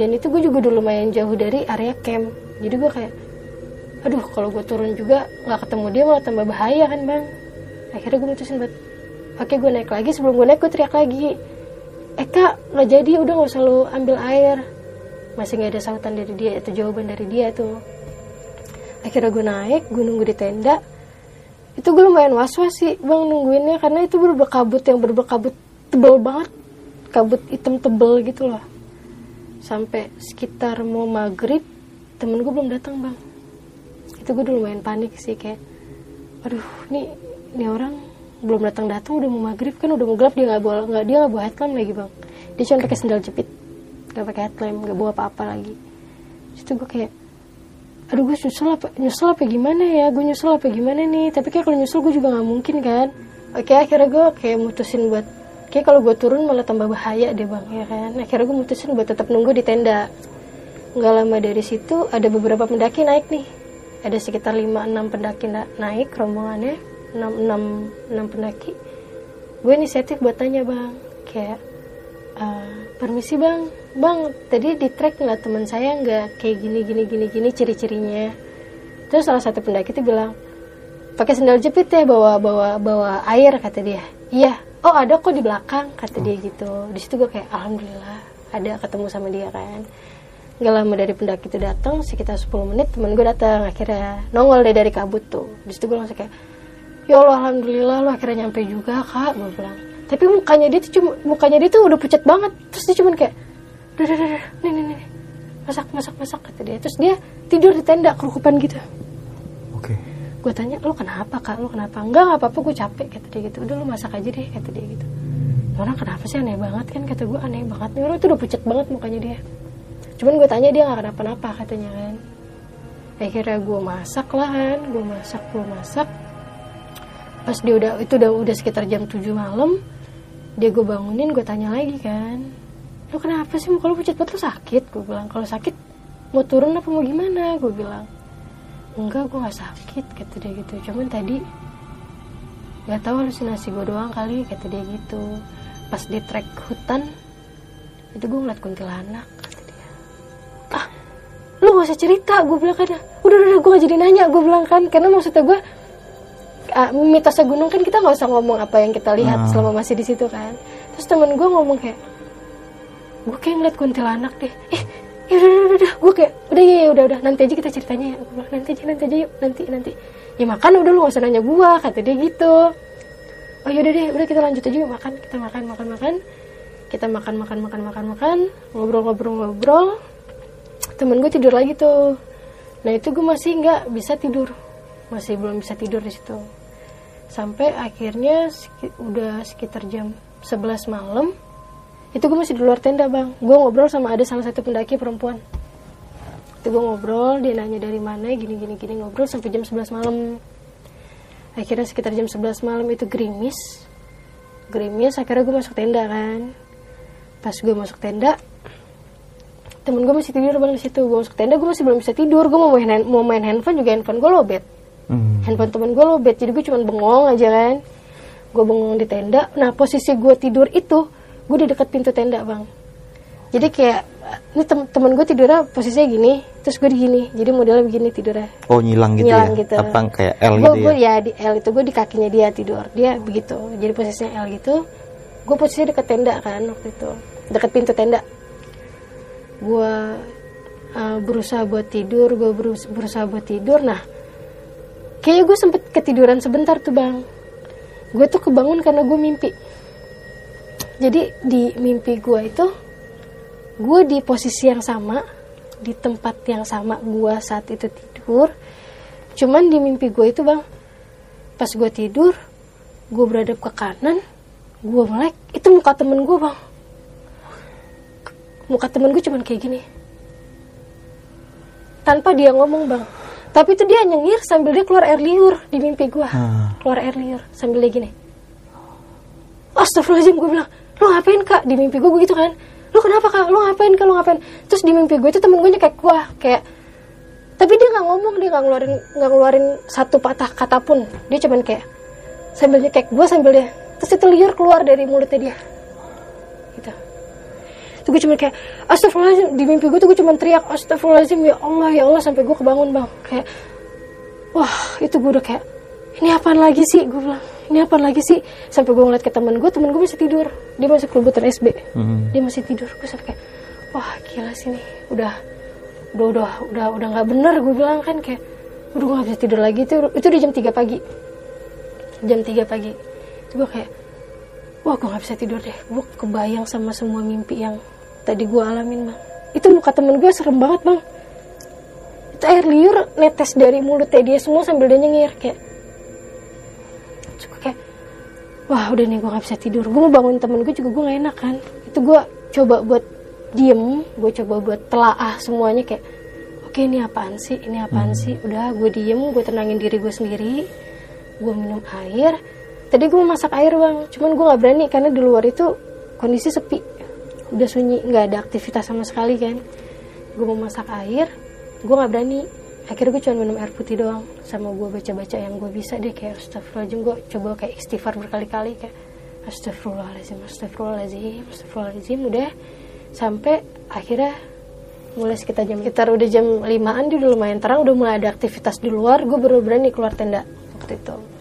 Dan itu gue juga udah lumayan jauh dari area camp. Jadi gue kayak aduh kalau gue turun juga nggak ketemu dia malah tambah bahaya kan bang. Akhirnya gue mutusin buat oke gue naik lagi sebelum gue naik gue teriak lagi Eka nggak jadi. Udah nggak usah lu ambil air. Masih nggak ada sautan dari dia. Itu jawaban dari dia tuh. Akhirnya gue naik gue nunggu di tenda. Itu gue lumayan was was sih bang nungguinnya. Karena itu bener kabut yang bener kabut tebel banget. Kabut hitam tebel gitu loh sampai sekitar mau maghrib temen gue belum datang bang. Itu gue udah lumayan panik sih kayak aduh nih ini orang belum datang datang udah mau maghrib kan udah mau gelap dia nggak bawa nggak dia nggak bawa headlamp lagi bang. Dia cuma pakai sendal jepit. Nggak pakai headlamp nggak bawa apa-apa lagi. Itu gue kayak aduh gue nyusul apa nyusul apa gimana ya? Gue nyusul apa gimana nih? Tapi kayak kalau nyusul gue juga nggak mungkin kan. Oke akhirnya gue kayak mutusin buat kayak kalau gue turun malah tambah bahaya deh bang ya kan? Akhirnya gue mutusin buat tetap nunggu di tenda. Nggak lama dari situ ada beberapa pendaki naik nih. Ada sekitar 5-6 pendaki na- naik rombongannya 6, 6, 6 pendaki. Gue inisiatif buat tanya bang kayak "Eh, permisi bang. Bang tadi di trek nggak? Teman saya nggak kayak gini gini gini gini ciri-cirinya. Terus salah satu pendaki itu bilang pakai sendal jepit ya bawa bawa bawa air kata dia. Iya. Oh ada kok di belakang kata dia gitu. Di situ gue kayak alhamdulillah ada ketemu sama dia kan. Gak lama dari pendaki itu datang sekitar 10 menit temen gue datang akhirnya nongol deh dari kabut tuh. Di situ gue langsung kayak ya Allah alhamdulillah lo akhirnya nyampe juga kak gue bilang. Tapi mukanya dia tuh cuma mukanya dia tuh udah pucat banget. Terus dia cuman kayak udah udah udah nih nih nih. Masak masak masak kata dia. Terus dia tidur di tenda kerukupan gitu. Oke. gue tanya lo kenapa kak? Lo kenapa? Enggak nggak apa-apa gue capek kata dia gitu. Udah lo masak aja deh kata dia gitu. Orang kenapa sih aneh banget kan? kata gue aneh banget nih orang itu udah pucat banget mukanya dia. Cuman gue tanya dia nggak kenapa-napa katanya kan. Akhirnya gue masak lah kan gue masak gue masak pas dia udah itu udah udah sekitar jam 7 malam dia gue bangunin gue tanya lagi kan lo kenapa sih lo pucat banget? Lo sakit? Gue bilang kalau sakit mau turun apa mau gimana? Gue bilang enggak gue nggak sakit kata dia gitu. Cuman tadi nggak tahu halusinasi gue doang kali kata dia gitu. Pas di trek hutan itu gue ngeliat kuntilanak kata dia. Ah lu gak usah cerita gue bilang kan. Udah udah, udah gue gak jadi nanya gue bilang kan. Karena maksudnya gue ah, mitosnya gunung kan kita nggak usah ngomong apa yang kita lihat Ah. selama masih di situ kan. Terus temen gue ngomong kayak gue kayak ngeliat kuntilanak deh. Eh ya udah udah udah gue kayak udah ya, ya udah udah. Nanti aja kita ceritanya ya. Gue bilang nanti aja nanti aja yuk. Nanti nanti. Ya makan udah lu gak usah nanya gue kata dia gitu. Oh yaudah deh udah kita lanjut aja yuk. Makan kita makan makan makan. Kita makan makan makan makan makan. Ngobrol ngobrol ngobrol. Temen gue tidur lagi tuh. Nah itu gue masih nggak bisa tidur. Masih belum bisa tidur di situ sampai akhirnya seki- udah sekitar jam 11 malam itu gue masih di luar tenda bang. Gue ngobrol sama ada salah satu pendaki perempuan. Itu gue ngobrol dia nanya dari mana gini gini gini ngobrol sampai jam 11 malam. Akhirnya sekitar jam 11 malam itu gerimis. Gerimis akhirnya gue masuk tenda kan. Pas gue masuk tenda temen gue masih tidur bang di situ. Gue masuk tenda gue masih belum bisa tidur. Gue mau main mau main handphone juga handphone gue lobet Hmm. handphone temen gue lobet jadi gue cuma bengong aja kan. Gue bengong di tenda. Nah posisi gue tidur itu gue di dekat pintu tenda bang. Jadi kayak ini tem temen gue tidurnya posisinya gini terus gue di gini. Jadi modelnya begini tidurnya. Oh nyilang gitu Nyilang ya? gitu. Apa kayak L gue gitu gue ya? ya di L itu gue di kakinya dia tidur. Dia begitu. Jadi posisinya L gitu. Gue posisinya deket tenda kan waktu itu. Deket pintu tenda. Gue uh, berusaha buat tidur gue berus- berusaha buat tidur. Nah kayaknya gue sempet ketiduran sebentar tuh bang. Gue tuh kebangun karena gue mimpi. Jadi di mimpi gue itu gue di posisi yang sama di tempat yang sama gue saat itu tidur. Cuman di mimpi gue itu bang pas gue tidur gue beradab ke kanan gue melek. Itu muka temen gue bang. Muka temen gue cuman kayak gini. Tanpa dia ngomong bang tapi itu dia nyengir sambil dia keluar air liur di mimpi gue Ah. keluar air liur sambil dia gini. Astagfirullahaladzim gue bilang lo ngapain kak di mimpi gue begitu kan? Lo kenapa kak? Lo ngapain kak? Lo ngapain? Terus di mimpi gue itu temen gue kayak gue kayak tapi dia nggak ngomong dia nggak ngeluarin nggak ngeluarin satu patah kata pun. Dia cuman kayak sambil nyekek gue sambil dia terus itu liur keluar dari mulutnya dia. gitu itu gue cuma kayak astagfirullahaladzim di mimpi gue tuh gue cuma teriak astagfirullahaladzim ya Allah ya Allah sampai gue kebangun bang. Kayak wah itu gue udah kayak ini apaan lagi sih? Gue bilang ini apaan lagi sih? Sampai gue ngeliat ke temen gue temen gue masih tidur. Dia masih kelubutan SB Hmm. dia masih tidur. Gue sampai kayak wah gila sih nih. Udah udah udah udah udah nggak bener gue bilang kan kayak udah gue nggak bisa tidur lagi. Itu itu di jam 3 pagi. Jam 3 pagi. Itu gue kayak wah gue nggak bisa tidur deh. Gue kebayang sama semua mimpi yang tadi gue alamin bang. Itu muka temen gue serem banget bang. Itu air liur netes dari mulutnya dia semua sambil dia nyengir kayak. Gue kayak wah udah nih gue nggak bisa tidur. Gue mau bangun temen gue juga gue gak enak kan. Itu gue coba buat diem gue coba buat telaah semuanya kayak oke ini apaan sih? Ini apaan sih? Udah gue diem gue tenangin diri gue sendiri. Gue minum air tadi gue mau masak air bang. Cuman gue nggak berani karena di luar itu kondisi sepi. Udah sunyi nggak ada aktivitas sama sekali kan. Gue mau masak air gue nggak berani. Akhirnya gue cuma minum air putih doang sama gue baca-baca yang gue bisa deh kayak astagfirullahaladzim. Gue coba kayak istighfar berkali-kali kayak astagfirullahaladzim astagfirullahaladzim astagfirullahaladzim. Udah sampai akhirnya mulai sekitar jam sekitar udah jam limaan dia udah lumayan terang udah mulai ada aktivitas di luar. Gue baru berani keluar tenda waktu itu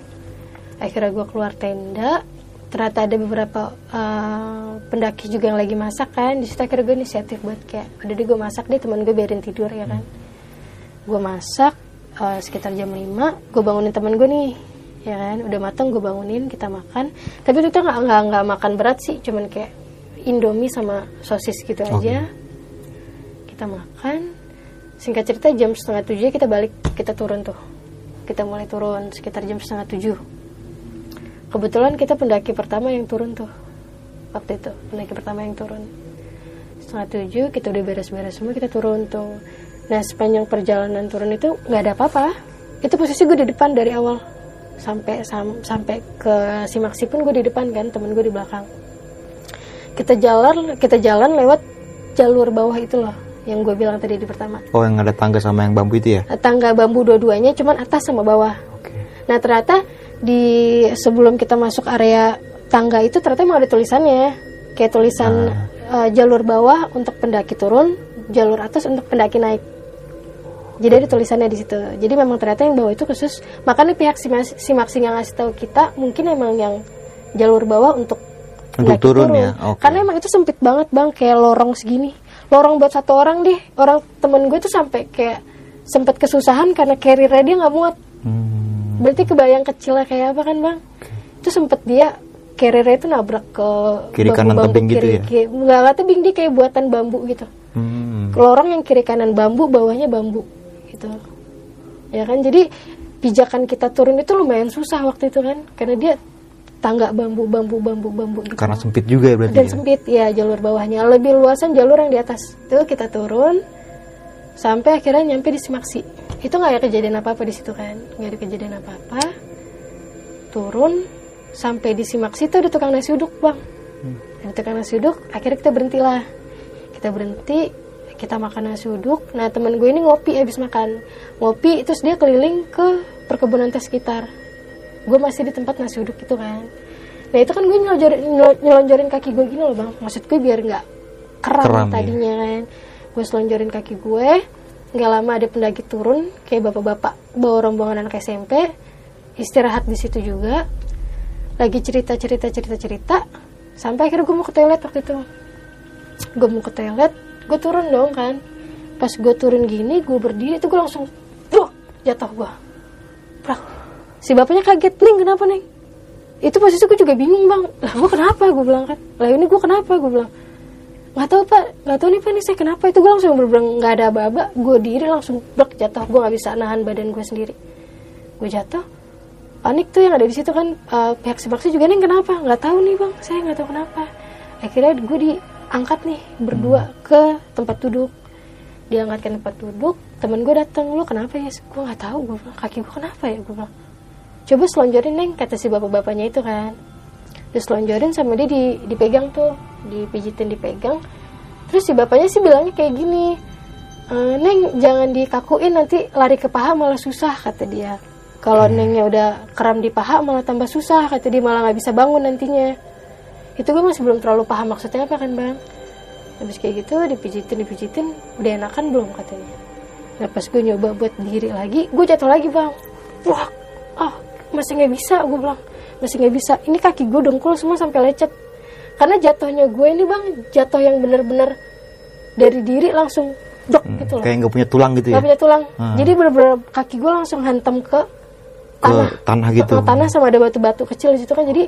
akhirnya gue keluar tenda. Ternyata ada beberapa uh, pendaki juga yang lagi masak kan. Di situ akhirnya gue inisiatif buat kayak udah deh gue masak deh teman gue biarin tidur ya kan. Gue masak uh, sekitar jam 5 gue bangunin teman gue nih ya kan. Udah matang gue bangunin kita makan. Tapi itu kita nggak nggak nggak makan berat sih cuman kayak indomie sama sosis gitu aja. Kita makan. Singkat cerita jam setengah tujuh kita balik kita turun tuh. Kita mulai turun sekitar jam setengah tujuh kebetulan kita pendaki pertama yang turun tuh waktu itu pendaki pertama yang turun. Setengah tujuh kita udah beres-beres semua kita turun tuh. Nah sepanjang perjalanan turun itu nggak ada apa-apa. Itu posisi gue di depan dari awal. Sampai sam- sampai ke simaksi pun gue di depan kan temen gue di belakang. Kita jalan kita jalan lewat jalur bawah itu loh yang gue bilang tadi di pertama. Oh yang ada tangga sama yang bambu itu ya? tangga bambu dua-duanya cuman atas sama bawah. Oke. Nah ternyata di sebelum kita masuk area tangga itu ternyata emang ada tulisannya kayak tulisan eh, jalur bawah untuk pendaki turun, jalur atas untuk pendaki naik. Jadi ada tulisannya di situ. Jadi memang ternyata yang bawah itu khusus. Makanya pihak simas- simaksi yang ngasih tahu kita mungkin emang yang jalur bawah untuk Untuk pendaki turun ya? Oke. Karena emang itu sempit banget bang, kayak lorong segini. Lorong buat satu orang deh. Orang temen gue tuh sampai kayak sempet kesusahan karena carrier dia nggak muat. Hmm. Berarti kebayang kecilnya kayak apa kan bang? Itu sempet dia carrier itu nabrak ke Kiri kanan bambu-bambu tebing gitu kiri, ya? kiri- nggak nggak tebing dia kayak buatan bambu gitu. Hmm. Lorong yang kiri kanan bambu, bawahnya bambu gitu. Ya kan? Jadi pijakan kita turun itu lumayan susah waktu itu kan, karena dia tangga bambu bambu bambu bambu gitu. Karena sempit juga ya berarti dan ya? sempit ya jalur bawahnya lebih luasan jalur yang di atas itu kita turun sampai akhirnya nyampe di Simaksi. Itu nggak ada kejadian apa apa di situ kan? Nggak ada kejadian apa apa turun sampai di Simaksi itu ada tukang nasi uduk bang. Ada tukang nasi uduk akhirnya kita berhentilah. Kita berhenti kita makan nasi uduk. Nah temen gue ini ngopi habis makan. Ngopi terus dia keliling ke perkebunan teh sekitar. Gue masih di tempat nasi uduk itu kan. Nah itu kan gue nyelonjorin, nyelo- nyelonjorin kaki gue gini loh bang. Maksud gue biar nggak keram, Keram, ya. tadinya kan gue selonjorin kaki gue. Nggak lama ada pendaki turun kayak bapak-bapak bawa rombongan anak SMP istirahat di situ juga. Lagi cerita cerita cerita cerita. Sampai akhirnya gue mau ke toilet waktu itu. Gue mau ke toilet gue turun dong kan. Pas gue turun gini gue berdiri itu gue langsung Bro, jatuh gue. Brak. si bapaknya kaget neng kenapa neng? Itu posisi gue juga bingung bang. Lah gue kenapa? Gue bilang kan. Lah ini gue kenapa? Gue bilang nggak tahu pak. Nggak tahu nih pak. Nih saya kenapa? Itu gue langsung bener nggak ada aba-aba gue diri langsung blok jatuh. Gue nggak bisa nahan badan gue sendiri. Gue jatuh. Panik tuh yang ada di situ kan eh, pihak sebaksi juga nih kenapa? Nggak tahu nih bang. Saya nggak tahu kenapa. Akhirnya gue diangkat nih berdua ke tempat duduk. Diangkat ke tempat duduk. Temen gue datang lu kenapa ya? Gue nggak tahu. Gue bilang kaki gue kenapa ya? Gue bilang coba selonjorin neng kata si bapak-bapaknya itu kan terus selonjorin sama dia di, dipegang tuh dipijitin dipegang. Terus si bapaknya sih bilangnya kayak gini "E, neng jangan dikakuin nanti lari ke paha malah susah kata dia. Kalau nengnya udah kram di paha malah tambah susah kata dia malah nggak bisa bangun nantinya. Itu gue masih belum terlalu paham maksudnya apa kan bang. Habis kayak gitu dipijitin dipijitin udah enakan belum? katanya nah pas gue nyoba buat diri lagi gue jatuh lagi bang. Wah ah masih nggak bisa gue bilang masih nggak bisa. Ini kaki gue dengkul semua sampai lecet. Karena jatuhnya gue ini bang jatuh yang bener-bener dari diri langsung dok gitu loh. Kayak nggak punya tulang gitu ya? nggak punya tulang. Hmm. jadi bener-bener kaki gue langsung hantam ke Ke tanah. tanah gitu. Ke tanah sama ada batu-batu kecil di situ kan. Jadi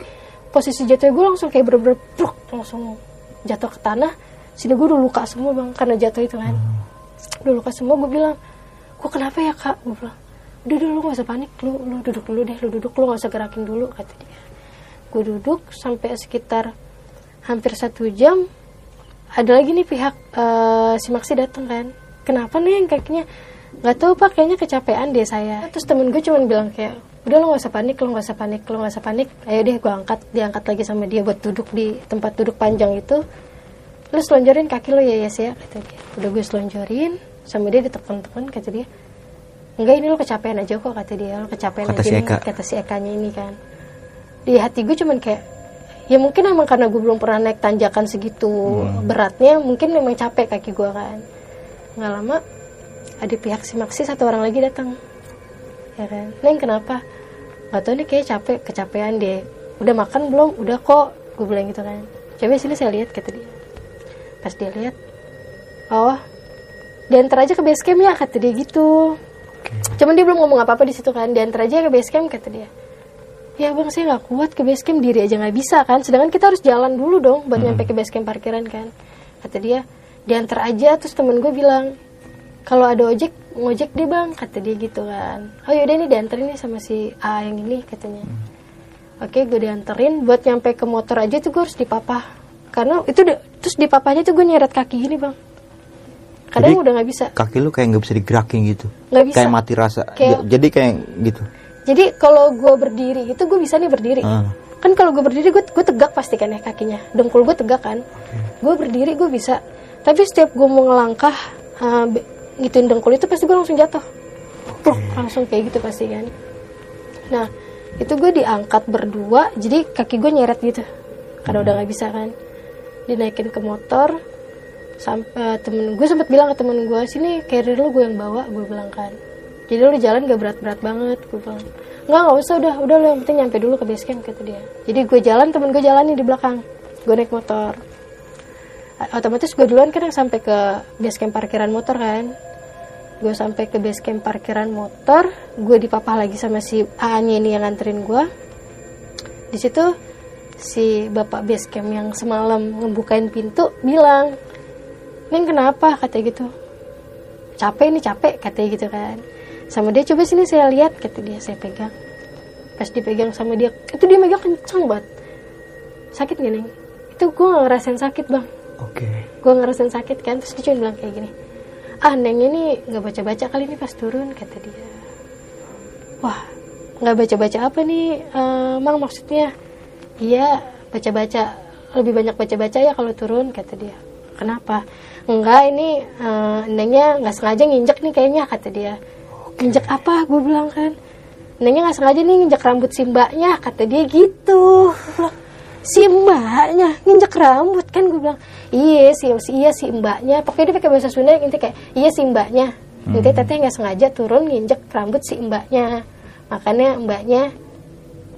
posisi jatuhnya gue langsung kayak bener-bener pluk, langsung jatuh ke tanah. Sini gue udah luka semua bang karena jatuh itu kan. Udah luka semua gue bilang gue kenapa ya kak? Gue bilang udah dulu gak usah panik lu lu duduk dulu deh lu duduk lu gak usah gerakin dulu kata dia. Gue duduk sampai sekitar hampir satu jam ada lagi nih pihak eh, si Maksi datang kan. Kenapa nih yang kakinya? Nggak tahu pak kayaknya kecapean deh saya. Terus temen gue cuman bilang kayak udah lo nggak usah panik lo nggak usah panik lo nggak usah panik. Ayo deh gue angkat diangkat lagi sama dia buat duduk di tempat duduk panjang itu. Lo selonjorin kaki lo ya ya ya kata dia. Udah gue selonjorin sama dia ditekan-tekan kata dia enggak ini lo kecapean aja kok kata dia. Lo kecapean Kata aja si nih," Eka. kata si Ekanya ini kan. Di hati gue cuman kayak ya mungkin emang karena gue belum pernah naik tanjakan segitu beratnya mungkin memang capek kaki gue kan. Nggak lama ada pihak si Maksi satu orang lagi datang. Ya kan? Neng kenapa? Nggak tahu nih kayak capek kecapean deh. Udah makan belum? Udah kok gue bilang gitu kan. Coba sini saya lihat kata dia. Pas dia lihat oh diantar aja ke base camp ya kata dia gitu cuman dia belum ngomong apa apa di situ kan. Diantar aja ke base camp kata dia. Ya bang saya nggak kuat ke base camp. Diri aja nggak bisa kan. Sedangkan kita harus jalan dulu dong buat nyampe ke base camp parkiran kan. Kata dia diantar aja terus temen gue bilang kalau ada ojek ngojek deh bang kata dia gitu kan. Oh yaudah nih dianterin nih sama si A yang ini katanya. Oke gue dianterin. Buat nyampe ke motor aja tuh gue harus dipapah. Karena itu terus dipapahnya tuh gue nyeret kaki gini bang kadang Jadi- udah nggak bisa. Kaki lu kayak nggak bisa digerakin gitu. Nggak bisa. Kayak mati rasa. Kayak- Ja- Jadi kayak gitu. jadi kalau gue berdiri itu gue bisa nih berdiri. Ah. kan kalau gue berdiri gue gue tegak pasti kan ya kakinya. Dengkul gue tegak kan. Gue berdiri gue bisa. Tapi setiap gue mau ngelangkah uh, be- gituin dengkul itu pasti gue langsung jatuh. Pluk, langsung kayak gitu pasti kan. Nah itu gue diangkat berdua jadi kaki gue nyeret gitu. Karena udah nggak bisa kan. Dinaikin ke motor sampai temen gue sempat bilang ke temen gue sini carrier lu gue yang bawa gue bilang kan. Jadi lu jalan gak berat-berat banget gue bilang. Nggak nggak usah udah udah lu yang penting nyampe dulu ke base camp kata dia. Jadi gue jalan temen gue jalan nih di belakang. Gue naik motor. Otomatis gue duluan kan yang sampai ke base camp parkiran motor kan. Gue sampai ke base camp parkiran motor gue dipapah lagi sama si A nya ini yang nganterin gue di situ si bapak base camp yang semalam ngebukain pintu bilang Neng kenapa? kata gitu. Capek nih capek katanya gitu kan. Sama dia coba sini saya lihat kata dia saya pegang. Pas dipegang sama dia itu dia megang kencang banget. Sakit gak neng? Itu gue gak ngerasain sakit bang. Oke. gue ngerasain sakit kan? Terus dia cuma bilang kayak gini ah neng ini nggak baca baca kali ini pas turun kata dia. Wah nggak baca baca apa nih eh, mang maksudnya? Iya baca baca lebih banyak baca baca ya kalau turun kata dia. Kenapa enggak ini eh, nengnya nggak sengaja nginjek nih kayaknya kata dia. Nginjek apa? gue bilang kan. Nengnya nggak sengaja nih nginjek rambut si mbaknya kata dia gitu. Bilang, si mbaknya nginjek rambut kan gue bilang. Iya si iya si mbaknya. Pokoknya dia pakai bahasa Sunda yang intinya kayak iya si mbaknya. Intinya teteh nggak sengaja turun nginjek rambut si mbaknya. Makanya mbaknya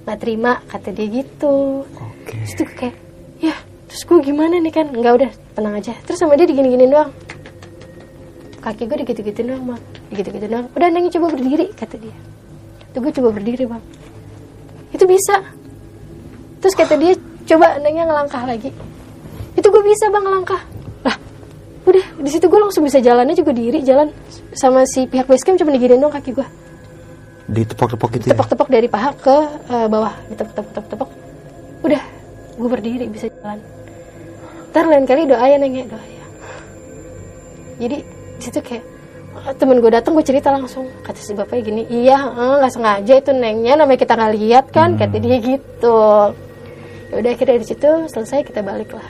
nggak terima kata dia gitu. Terus tuh gue kayak ya terus gue gimana nih kan? Nggak udah tenang aja. Terus sama dia digini-giniin doang. Kaki gue digitu-gitu doang bang. Digitu-gitu doang. Udah nengnya coba berdiri kata dia. Tuh gue coba berdiri bang. Itu bisa. Terus kata dia coba nengnya ngelangkah lagi. Itu gue bisa bang ngelangkah. Lah udah di situ gue langsung bisa jalannya juga diri jalan. Sama si pihak basecamp cuma diginiin dong kaki gue Ditepok-tepok gitu ya. tepok-tepok dari paha ke eh, bawah. Ditepok-tepok-tepok. Udah gue berdiri bisa jalan ntar lain kali doa ya neng ya doa ya jadi di situ kayak eh, temen gue datang gue cerita langsung kata si bapaknya gini iya eh, nggak sengaja itu nengnya namanya kita nggak lihat kan kata dia gitu ya udah akhirnya di situ selesai kita balik lah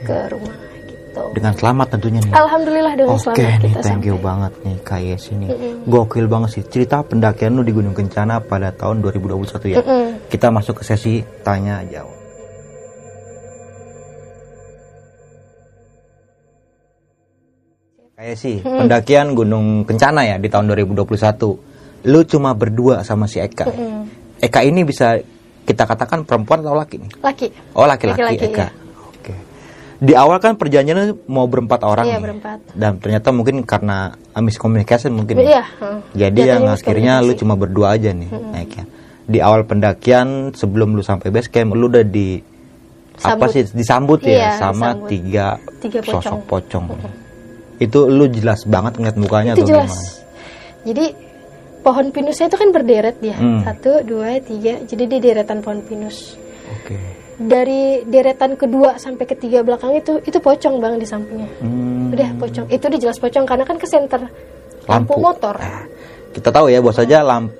ke rumah gitu Dengan selamat tentunya nih. alhamdulillah dengan Oke selamat nih, kita thank you sampai. banget nih Kak Yes ini. Gokil banget sih. Cerita pendakian lu di Gunung Kencana pada tahun 2021 ya. Mm-mm. Kita masuk ke sesi tanya jawab. Kayak sih, pendakian Gunung Kencana ya di tahun 2021. Lu cuma berdua sama si Eka. Eka ini bisa kita katakan perempuan atau laki nih? laki Oh laki-laki Eka. iya. Oke. Di awal kan perjanjiannya mau berempat orang Iya, nih. berempat. Dan ternyata mungkin karena miscommunication mungkin. ya. iya heeh. Jadi Jatuhnya yang akhirnya lu cuma berdua aja nih naiknya. Di awal pendakian sebelum lu sampai base camp lu udah di apa Sambut. sih disambut ya Iya, sama disambut. tiga, Tiga pocong. sosok pocong. Itu lu jelas banget ngeliat mukanya itu atau jelas gimana? jadi pohon pinusnya itu kan berderet dia Hmm. satu dua tiga jadi dia deretan pohon pinus Oke. dari deretan kedua sampai ketiga belakang itu itu pocong bang di sampingnya Hmm, udah pocong itu udah jelas pocong karena kan ke center lampu, motor kita tahu ya bahwa saja lampu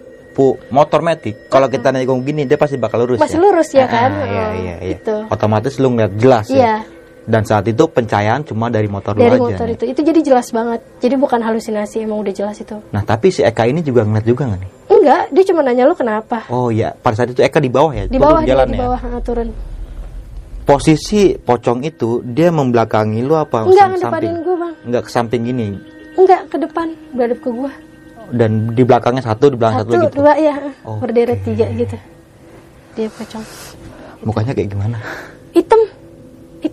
motor metik kalau kita naik gini dia pasti bakal lurus Masih ya? lurus ya Ah, kan? iya, Oh, iya, iya. gitu. otomatis lu ngeliat jelas iya ya dan saat itu pencahayaan cuma dari motor dari lu aja motor nih. itu. Itu jadi jelas banget. Jadi bukan halusinasi emang udah jelas itu. Nah tapi si Eka ini juga ngeliat juga nggak nih? Enggak dia cuma nanya lu kenapa? Oh iya. Pada saat itu Eka di bawah ya? Di bawah dia jalan di ya? bawah ah, turun. Posisi pocong itu dia membelakangi lu apa? Enggak ke ngedepanin gue bang. Enggak ke samping gini enggak ke depan berhadap ke gua. Dan di belakangnya satu di belakang satu, satu gitu? dua ya Oke. berderet tiga gitu. Dia pocong. Mukanya kayak gimana? Hitam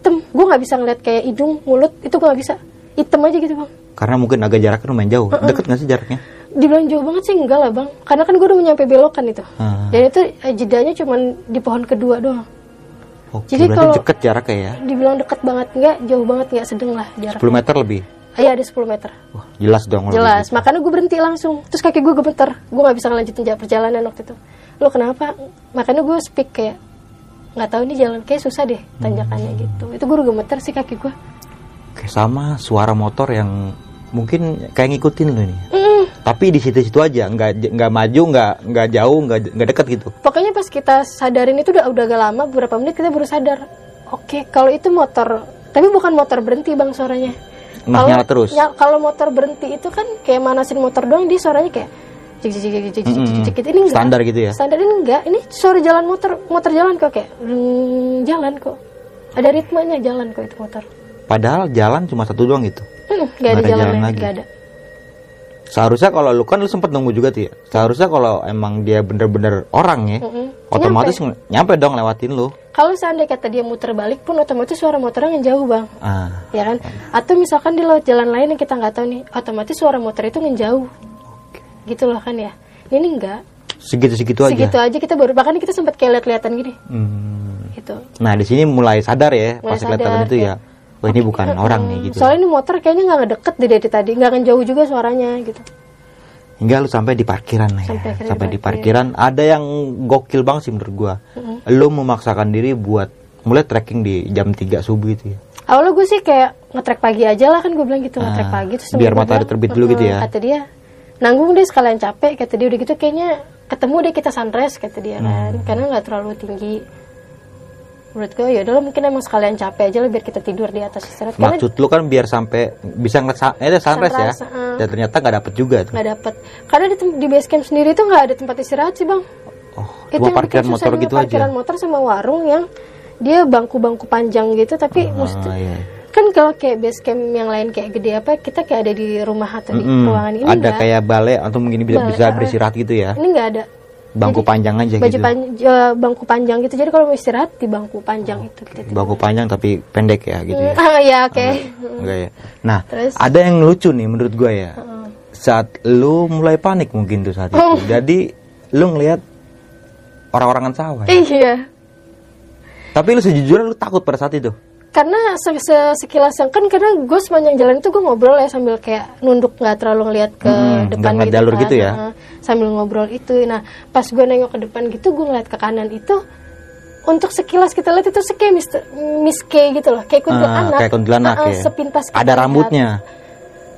hitam. Gue nggak bisa ngeliat kayak hidung mulut itu gue nggak bisa. Hitam aja gitu bang. Karena mungkin agak jaraknya lumayan jauh. Deket nggak sih jaraknya? Dibilang jauh banget sih enggak lah bang. Karena kan gue udah nyampe belokan itu. Ah. dan itu eh, jedanya cuma di pohon kedua doang. Oke, Jadi berarti kalau- deket jaraknya ya? dibilang deket banget enggak jauh banget enggak sedang lah jarak 10 meter lebih? Iya ada 10 meter. Wah, jelas dong jelas. gitu. makanya gue berhenti langsung. Terus kaki gue gemeter. Gue nggak bisa ngelanjutin jalan perjalanan waktu itu. Lo kenapa? Makanya gue speak kayak nggak tahu nih jalan kayak susah deh tanjakannya gitu. Itu gue udah gemeter sih kaki gue Oke, sama suara motor yang mungkin kayak ngikutin lu nih Mm, tapi di situ-situ aja nggak nggak maju nggak nggak jauh nggak nggak deket gitu. Pokoknya pas kita sadarin itu udah udah agak lama beberapa menit kita baru sadar. Oke kalau itu motor tapi bukan motor berhenti bang suaranya. Nah, nyala terus. ya- kalau motor berhenti itu kan kayak manasin motor doang dia suaranya kayak cik cik cik cik cik cik cik ini enggak Standar gitu ya? standar ini enggak ini suara jalan motor motor jalan kok kayak "Reng, jalan kok ada ritmenya jalan kok itu motor padahal jalan cuma satu doang gitu Hmm, nggak ada ada jalan jalan lagi nggak ada seharusnya kalau lu kan lu sempet nunggu juga tuh ya seharusnya kalau emang dia bener-bener orang ya Mm-mm. otomatis ng- nyampe dong lewatin lu kalau seandainya kata dia muter balik pun otomatis suara motornya ngejauh bang ah ya kan atau misalkan di lewat jalan lain yang kita nggak tahu nih otomatis suara motor itu ngejauh gitu loh kan ya. Ini enggak. Segitu-segitu aja. Segitu aja kita baru bahkan kita sempat kayak lihat-lihatan gini. Hmm. gitu. Nah di sini mulai sadar ya Mulai pas kelihatan sadar, itu ya wah ini bukan orang nih gitu. soalnya ini motor kayaknya nggak ngedeket deh dari tadi nggak ngejauh juga suaranya gitu. Hingga lu sampai di parkiran lah ya. Sampai sampai di parkiran. Ada yang gokil banget sih menurut gua. Lu memaksakan diri buat mulai trekking di jam 3 subuh itu ya. Awalnya gue sih kayak ngetrek pagi aja lah kan gue bilang gitu ngetrek Ah, pagi terus biar matahari terbit dulu gitu ya. kata dia nanggung deh sekalian capek kata dia. Udah gitu kayaknya ketemu deh kita sunrise kata dia kan. Hmm. karena nggak terlalu tinggi. Menurut gue ya udah mungkin emang sekalian capek aja lah biar kita tidur di atas istirahat. Karena maksud lu kan biar sampai bisa ngeliat sa- eh, sunrise, ya? Sunrise, uh. dan ternyata nggak dapet juga tuh. Nggak dapet. Karena di, di base camp sendiri tuh nggak ada tempat istirahat sih bang. Oh itu cuma parkiran motor gitu parkiran aja motor sama warung yang dia bangku-bangku panjang gitu tapi mesti ah, iya. Kan kalau kayak base camp yang lain kayak gede apa kita kayak ada di rumah atau di Mm-mm. ruangan ini ada enggak. kayak balai atau mungkin bisa, Balai, bisa uh-uh. beristirahat gitu ya ini nggak ada bangku Jadi, panjang aja baju gitu pan- eh, bangku panjang gitu jadi kalau mau istirahat di bangku panjang itu kita tidur. bangku panjang tapi pendek ya gitu ya *laughs* ah ya oke Enggak ya. Nah, Terus? ada yang lucu nih menurut gue ya. Saat lu mulai panik mungkin tuh saat itu. Oh. *laughs* Jadi lu ngelihat orang-orangan sawah. ya. Iya. Tapi lu sejujurnya lu takut pada saat itu. Karena se se- sekilas yang kan karena gue sepanjang jalan itu gue ngobrol ya sambil kayak nunduk nggak terlalu ngeliat ke Hmm, depan gitu jalur kan. gitu ya? Sambil ngobrol itu. Nah pas gue nengok ke depan gitu gue ngeliat ke kanan itu untuk sekilas kita lihat itu kayak Mister, Miss K gitu loh kayak kuntilanak. Ah, kayak kuntilanak Heeh, ya. Sepintas Ada lihat. rambutnya.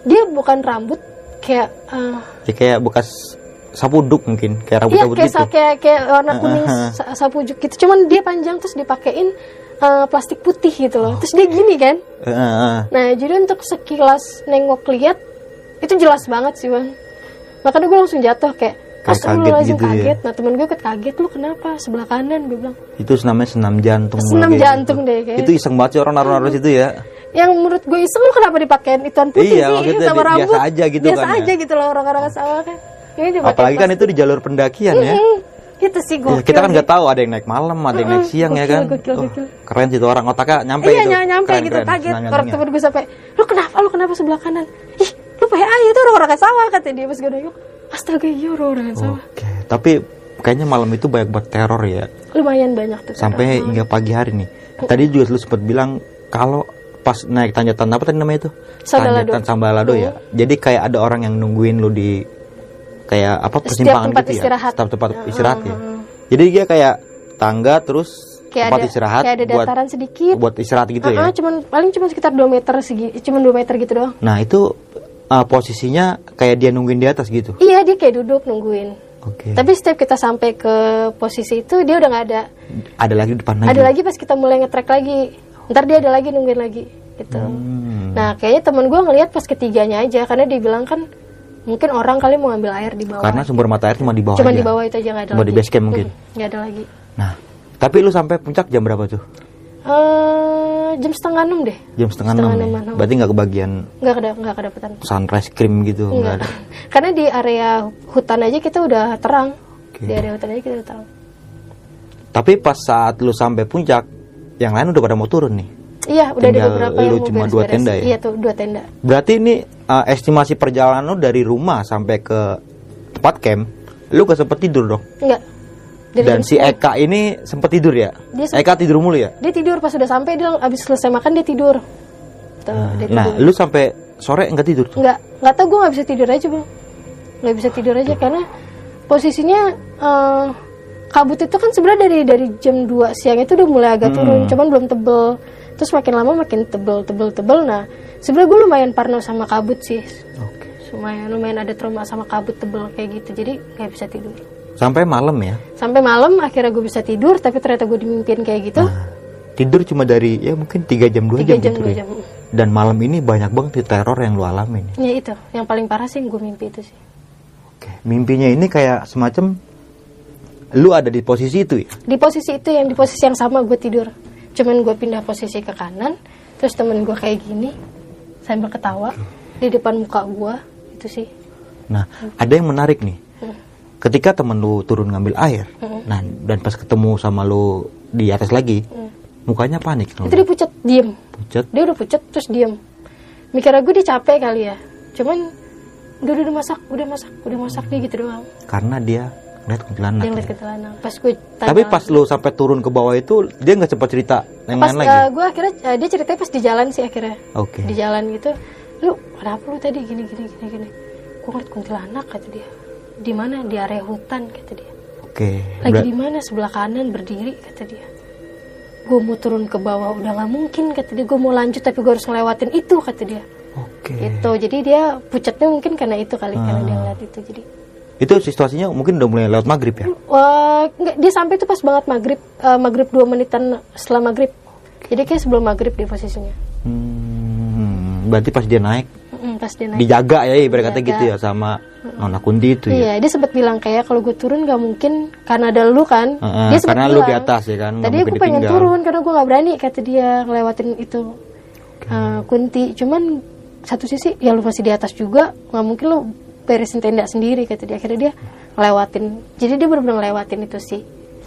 Dia bukan rambut kayak eh, Ya kayak bekas sapuduk mungkin, kayak Iya rambut-rambut kayak gitu. kayak kayak warna kuning Heeh. sa- sapu juk gitu. Cuman dia panjang terus dipakein eh, plastik putih gitu loh. Terus dia gini kan. Heeh. Nah jadi untuk sekilas nengok lihat itu jelas banget sih bang. Makanya gue langsung jatuh kayak Astagfirullahaladzim, kaget gitu ya? kaget. Nah temen gue ikut kaget lu kenapa sebelah kanan gue bilang. Itu namanya senam jantung. Senam kayak jantung gitu. deh, kayak. Itu iseng banget sih orang naruh-naruh situ ya. Yang menurut gue iseng lu kenapa dipakein ituan putih Iya, sih sama biasa rambut. aja gitu biasa kan ya. aja gitu loh orang-orang sawah kan. Apalagi kan itu di jalur pendakian ya. Hmm, Gitu sih Ya, gue. kita kan nggak tahu ada yang naik malam, ada yang naik siang ya gokil, kan. gokil, Oh, gokil. keren sih tuh orang otaknya nyampe iya itu. nyampe, Keren, gitu keren, kaget orang temen gue sampai lu kenapa lu kenapa sebelah kanan ih lu PA itu orang orang sawah kata dia pas gue nengok astaga iya orang orang sawah Oke, tapi kayaknya malam itu banyak buat teror ya. lumayan banyak tuh Sampai teror. hingga pagi hari nih. Tadi juga lu sempat bilang kalau pas naik tanjatan apa tadi namanya itu? Tanjatan Sambalado ya. Jadi kayak ada orang yang nungguin lu di kayak apa Setiap persimpangan tempat gitu istirahat. ya. Setiap tempat istirahat ya. Heeh. Jadi dia kayak tangga terus kayak tempat ada istirahat kayak ada buat dataran sedikit buat istirahat gitu ya. Heeh, cuman paling cuma sekitar 2 meter segi cuman 2 meter gitu doang Nah, itu uh, posisinya kayak dia nungguin di atas gitu. iya dia kayak duduk nungguin Oke. tapi setiap kita sampai ke posisi itu dia udah nggak ada Ada lagi di depan lagi. ada lagi pas kita mulai ngetrek lagi ntar dia ada lagi nungguin lagi gitu Hmm. Nah, kayaknya temen gue ngelihat pas ketiganya aja karena dia bilang kan mungkin orang kali mau ngambil air di bawah. Karena sumber mata air cuma di bawah Cuma aja. di bawah itu aja nggak ada Cuma lagi. di base camp mungkin. Hmm, Nggak ada lagi. Nah, tapi lu sampai puncak jam berapa tuh? Eh, jam setengah enam deh. Jam setengah ya? enam. Berarti nggak kebagian Nggak ada nggak kedapetan. sunrise cream gitu, nggak ada. *laughs* karena di area hutan aja kita udah terang. Oke. Di area hutan aja kita udah terang. Tapi pas saat lu sampai puncak, yang lain udah pada mau turun nih. Iya, udah ada Tinggal beberapa lu yang mau cuma dua beres-beres. tenda ya? Iya tuh dua tenda. Berarti ini uh, estimasi perjalanan lu dari rumah sampai ke tempat camp, lu gak sempet tidur dong? Enggak. Dari Dan si 10. Eka ini sempet tidur ya? Dia sempet- Eka tidur mulu ya? dia tidur pas udah sampai dia abis selesai makan dia tidur. Tuh, dia Nah, tidur. lu sampai sore nggak tidur tuh? nggak nggak tahu gue nggak bisa tidur aja bang nggak bisa tidur aja karena posisinya eh, kabut itu kan sebenarnya dari dari jam 2 siang itu udah mulai agak turun cuman belum tebel terus makin lama makin tebel tebel tebel nah sebenarnya gue lumayan parno sama kabut sih Oke. lumayan lumayan ada trauma sama kabut tebel kayak gitu jadi nggak bisa tidur Sampai malam ya? sampai malam akhirnya gue bisa tidur tapi ternyata gue dimimpin kayak gitu Nah, tidur cuma dari ya mungkin 3 jam 2 tiga jam, jam gitu dua ya. jam Dan malam ini banyak banget di teror yang lu alamin. ya itu yang paling parah sih gue mimpi itu sih Oke. Mimpinya ini kayak semacam lu ada di posisi itu ya? di posisi itu yang di posisi yang sama gue tidur cuman gue pindah posisi ke kanan terus temen gue kayak gini sambil ketawa di depan muka gue itu sih Nah, ada yang menarik nih. Hmm. Ketika temen lu turun ngambil air, nah dan pas ketemu sama lu di atas lagi, mukanya panik. Hmm. itu dia pucat diem pucat. dia udah pucat terus diem mikirnya gue dia capek kali ya cuman udah udah, udah masak udah masak udah masak dia gitu doang Karena dia ngeliat kuntilanak. dia ngeliat ke celana pas gue tanya Tapi pas lu sampai turun ke bawah itu, dia nggak sempat cerita yang pas lain lagi. eh, gue akhirnya eh, dia ceritanya pas di jalan sih akhirnya. Oke. di jalan gitu lu kenapa lu tadi? Gini gini gini gini. Gue ngeliat kuntilanak kata dia. Di mana? Di area hutan kata dia. Oke. lagi Ber- di mana? Sebelah kanan berdiri kata dia. Gue mau turun ke bawah udah nggak mungkin kata dia. Gue mau lanjut tapi gue harus ngelewatin itu kata dia. Oke. gitu. Jadi dia pucatnya mungkin karena itu kali karena Ah. dia ngeliat itu. Jadi Itu situasinya mungkin udah mulai lewat maghrib ya? wah nggak dia sampai itu pas banget maghrib eh, maghrib dua menitan setelah maghrib jadi kayak sebelum maghrib di posisinya Hmm, berarti pas dia naik Mm, pas dia naik dijaga ya ibarat kata gitu ya sama Nona Kunti itu ya. Iya, dia sempat bilang kayak kalau gue turun gak mungkin karena ada lu kan. Heeh, dia karena lu bilang, di atas ya kan, Tadi aku pengen ditinggal." turun karena gue nggak berani kata dia ngelewatin itu eh, kunti. Cuman satu sisi ya lu masih di atas juga, nggak mungkin lu beresin tenda sendiri kata dia. Akhirnya dia ngelewatin. Jadi dia benar-benar ngelewatin itu sih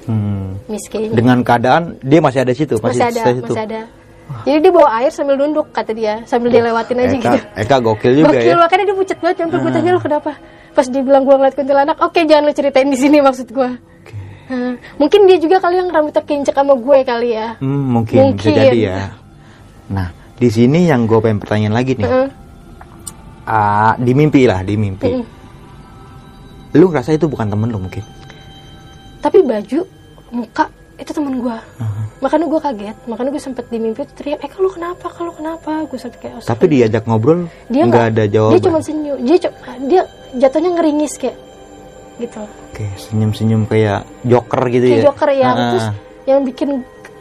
Hmm. Kayaknya. Dengan keadaan dia masih ada situ, masih ada, di situ. masih ada. Jadi dia bawa air sambil nunduk kata dia, sambil dilewatin aja Eka, gitu. Eka gokil juga Gokil, ya. Makanya dia pucat banget sampai gue tanya lu kenapa. Pas dia bilang gue ngeliat kuntilanak, oke jangan lu ceritain di sini maksud gue. Nah, mungkin dia juga kali yang rambutnya kincek sama gue kali ya. Hmm, mungkin, Mungkin. jadi ya. Nah, di sini yang gue pengen pertanyaan lagi nih. Heeh. Ah, di mimpi lah, di mimpi. Mm-mm. Lu ngerasa itu bukan temen lu mungkin? Tapi baju, muka itu temen gue. Makanya gue kaget, makanya gue sempet di mimpi teriak, eh kalau kenapa, kalau kenapa, gue sampai kayak Tapi diajak ngobrol dia nggak ada jawaban. Dia cuma senyum, dia cu- dia jatuhnya ngeringis kayak gitu. Oke, senyum-senyum kayak joker gitu Kayak ya. joker yang Ah, terus yang bikin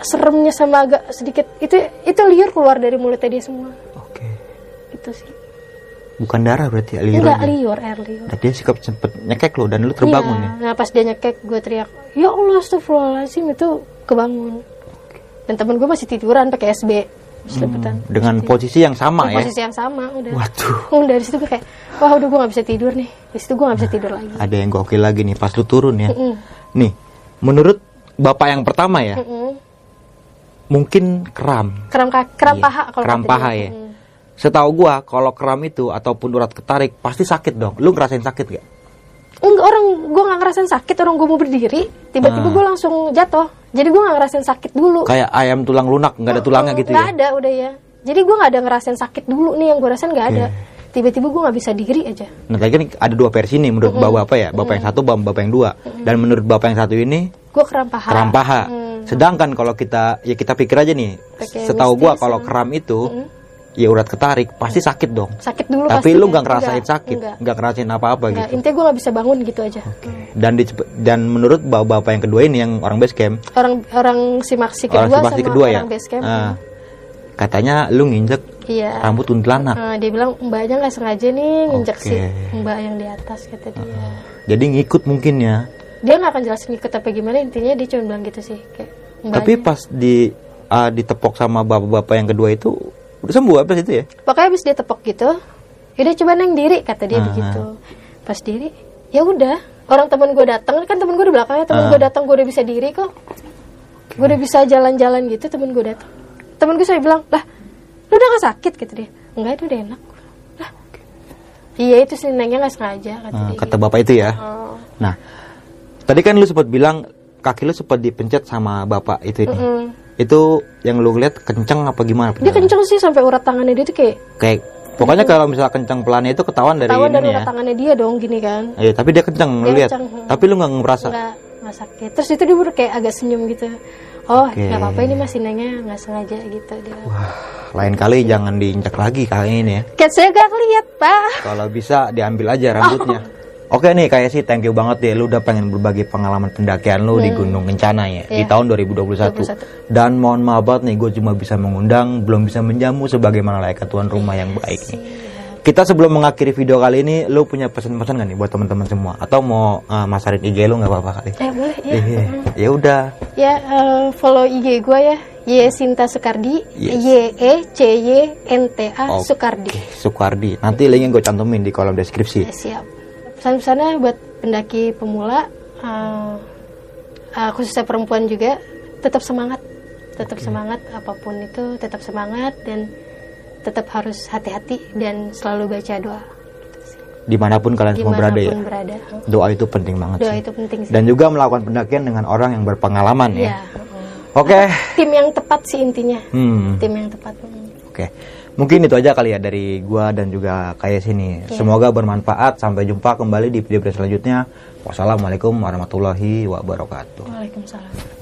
seremnya sama agak sedikit itu itu liur keluar dari mulutnya dia semua. Oke. Itu sih. Bukan darah berarti aliran. Enggak liur, air liur. Dan dia sikap sempet nyekek lo dan lu terbangun Iya. ya. Nah pas dia nyekek gue teriak, ya Allah astagfirullahaladzim itu kebangun. Dan temen gue masih tiduran pakai SB seliputan. Dengan posisi yang sama Di ya. posisi yang sama udah. Waduh. Oh, dari situ gue kayak, wah udah gue gak bisa tidur nih. Di situ gue gak bisa tidur lagi. Ada yang gokil lagi nih pas lu turun ya. Mm-mm. Nih, menurut bapak yang pertama ya, Mm-mm. mungkin kram. Keram, ka- keram Iya, paha kalau kata paha ya. Mm. Setahu gua kalau kram itu ataupun urat ketarik pasti sakit dong. Lu ngerasain sakit gak? Enggak, orang gue gak ngerasain sakit, orang gue mau berdiri, tiba-tiba Ah. gue langsung jatuh. Jadi gue gak ngerasain sakit dulu. Kayak ayam tulang lunak nggak ada tulangnya gitu Nggak ya. ada udah ya. Jadi gue gak ada ngerasain sakit dulu nih yang gue rasain gak ada. Tiba-tiba gue gak bisa diri aja. Nah tadi kan ada dua versi nih menurut bapak apa ya? Bapak yang satu, bapak bapak yang dua. Dan menurut bapak yang satu ini Gue keram paha. keram paha. Hmm. Sedangkan kalau kita ya kita pikir aja nih, Pakai setahu gua mistis, kalau hmm. keram itu ya urat ketarik pasti sakit dong. Sakit dulu Tapi pasti lu ya. nggak ngerasain Enggak, sakit, nggak ngerasain apa-apa Enggak, gitu. intinya gue gak bisa bangun gitu aja. Dan di, dan menurut bapak-bapak yang kedua ini yang orang base camp, Orang orang si Maxi orang kedua simpati sama kedua ya, orang base camp. ah, katanya lu nginjek Iya. rambut kuntilanak. Nah, dia bilang mbaknya nggak sengaja nih nginjek Oke. si mbak yang di atas kata dia. Jadi ngikut mungkin ya. Dia nggak akan jelasin ikut apa gimana intinya dia cuma bilang gitu sih kayak mbaknya. Tapi pas di ah, ditepok sama bapak-bapak yang kedua itu udah sembuh apa itu ya? Pokoknya habis dia tepok gitu, yaudah coba neng diri kata dia Ah. begitu. Pas diri, ya udah. Orang teman gue datang kan teman gue di belakangnya teman Ah. gue datang gue udah bisa diri kok. Gue udah bisa jalan-jalan gitu teman gue datang. Teman gue saya bilang lah, lu udah gak sakit kata dia. Enggak itu udah enak. Lah, iya itu sih nengnya nggak sengaja kata Ah, dia. kata bapak itu ya. Oh. Nah, tadi kan lu sempat bilang kaki lu sempat dipencet sama bapak itu ini. Mm. Itu yang lu lihat kenceng apa gimana? Dia kenceng sih sampai urat tangannya dia tuh kayak Kayak pokoknya kalau misalnya kenceng pelannya itu ketahuan dari ketahuan dari ininya urat ya. tangannya dia dong gini kan. Iya, tapi dia kenceng lu Dia lihat. kenceng, hmm. Tapi lu nggak ngerasa. nggak nggak sakit terus itu dia baru kayak agak senyum gitu oh nggak apa-apa ini masih nanya nggak sengaja gitu dia Lain kali jangan diinjak lagi kali ini ya. Cat saya gak lihat pak Kalau bisa diambil aja rambutnya. Oh. Oke nih kayak sih thank you banget ya lu udah pengen berbagi pengalaman pendakian lu di Gunung Kencana ya di Hmm. Iya. tahun 2021. Dan mohon maaf banget nih gue cuma bisa mengundang belum bisa menjamu sebagaimana layaknya tuan rumah yang baik nih. Kita sebelum mengakhiri video kali ini lu punya pesan-pesan gak nih buat teman-teman semua atau mau uh, masarin IG lu nggak apa-apa kali? eh boleh ya Iya. Ya udah. ya eh, follow IG gue ya Y Sinta Sukardi Yes. Y E C Y N T A Oke, Sukardi Sukardi. Nanti linknya gue cantumin di kolom deskripsi. ya siap pesan-pesannya buat pendaki pemula eh, eh, khususnya perempuan juga tetap semangat tetap semangat apa pun itu tetap semangat dan tetap harus hati-hati dan selalu baca doa Di mana pun kalian semua berada ya. di mana pun berada Doa itu penting banget doa sih. itu penting sih Dan juga melakukan pendakian dengan orang yang berpengalaman ya. ya Oke. tim yang tepat sih intinya Hmm. tim yang tepat. Oke. Mungkin itu aja kali ya dari gua dan juga kayak sini. Semoga bermanfaat. Sampai jumpa kembali di video selanjutnya. Wassalamualaikum warahmatullahi wabarakatuh. Waalaikumsalam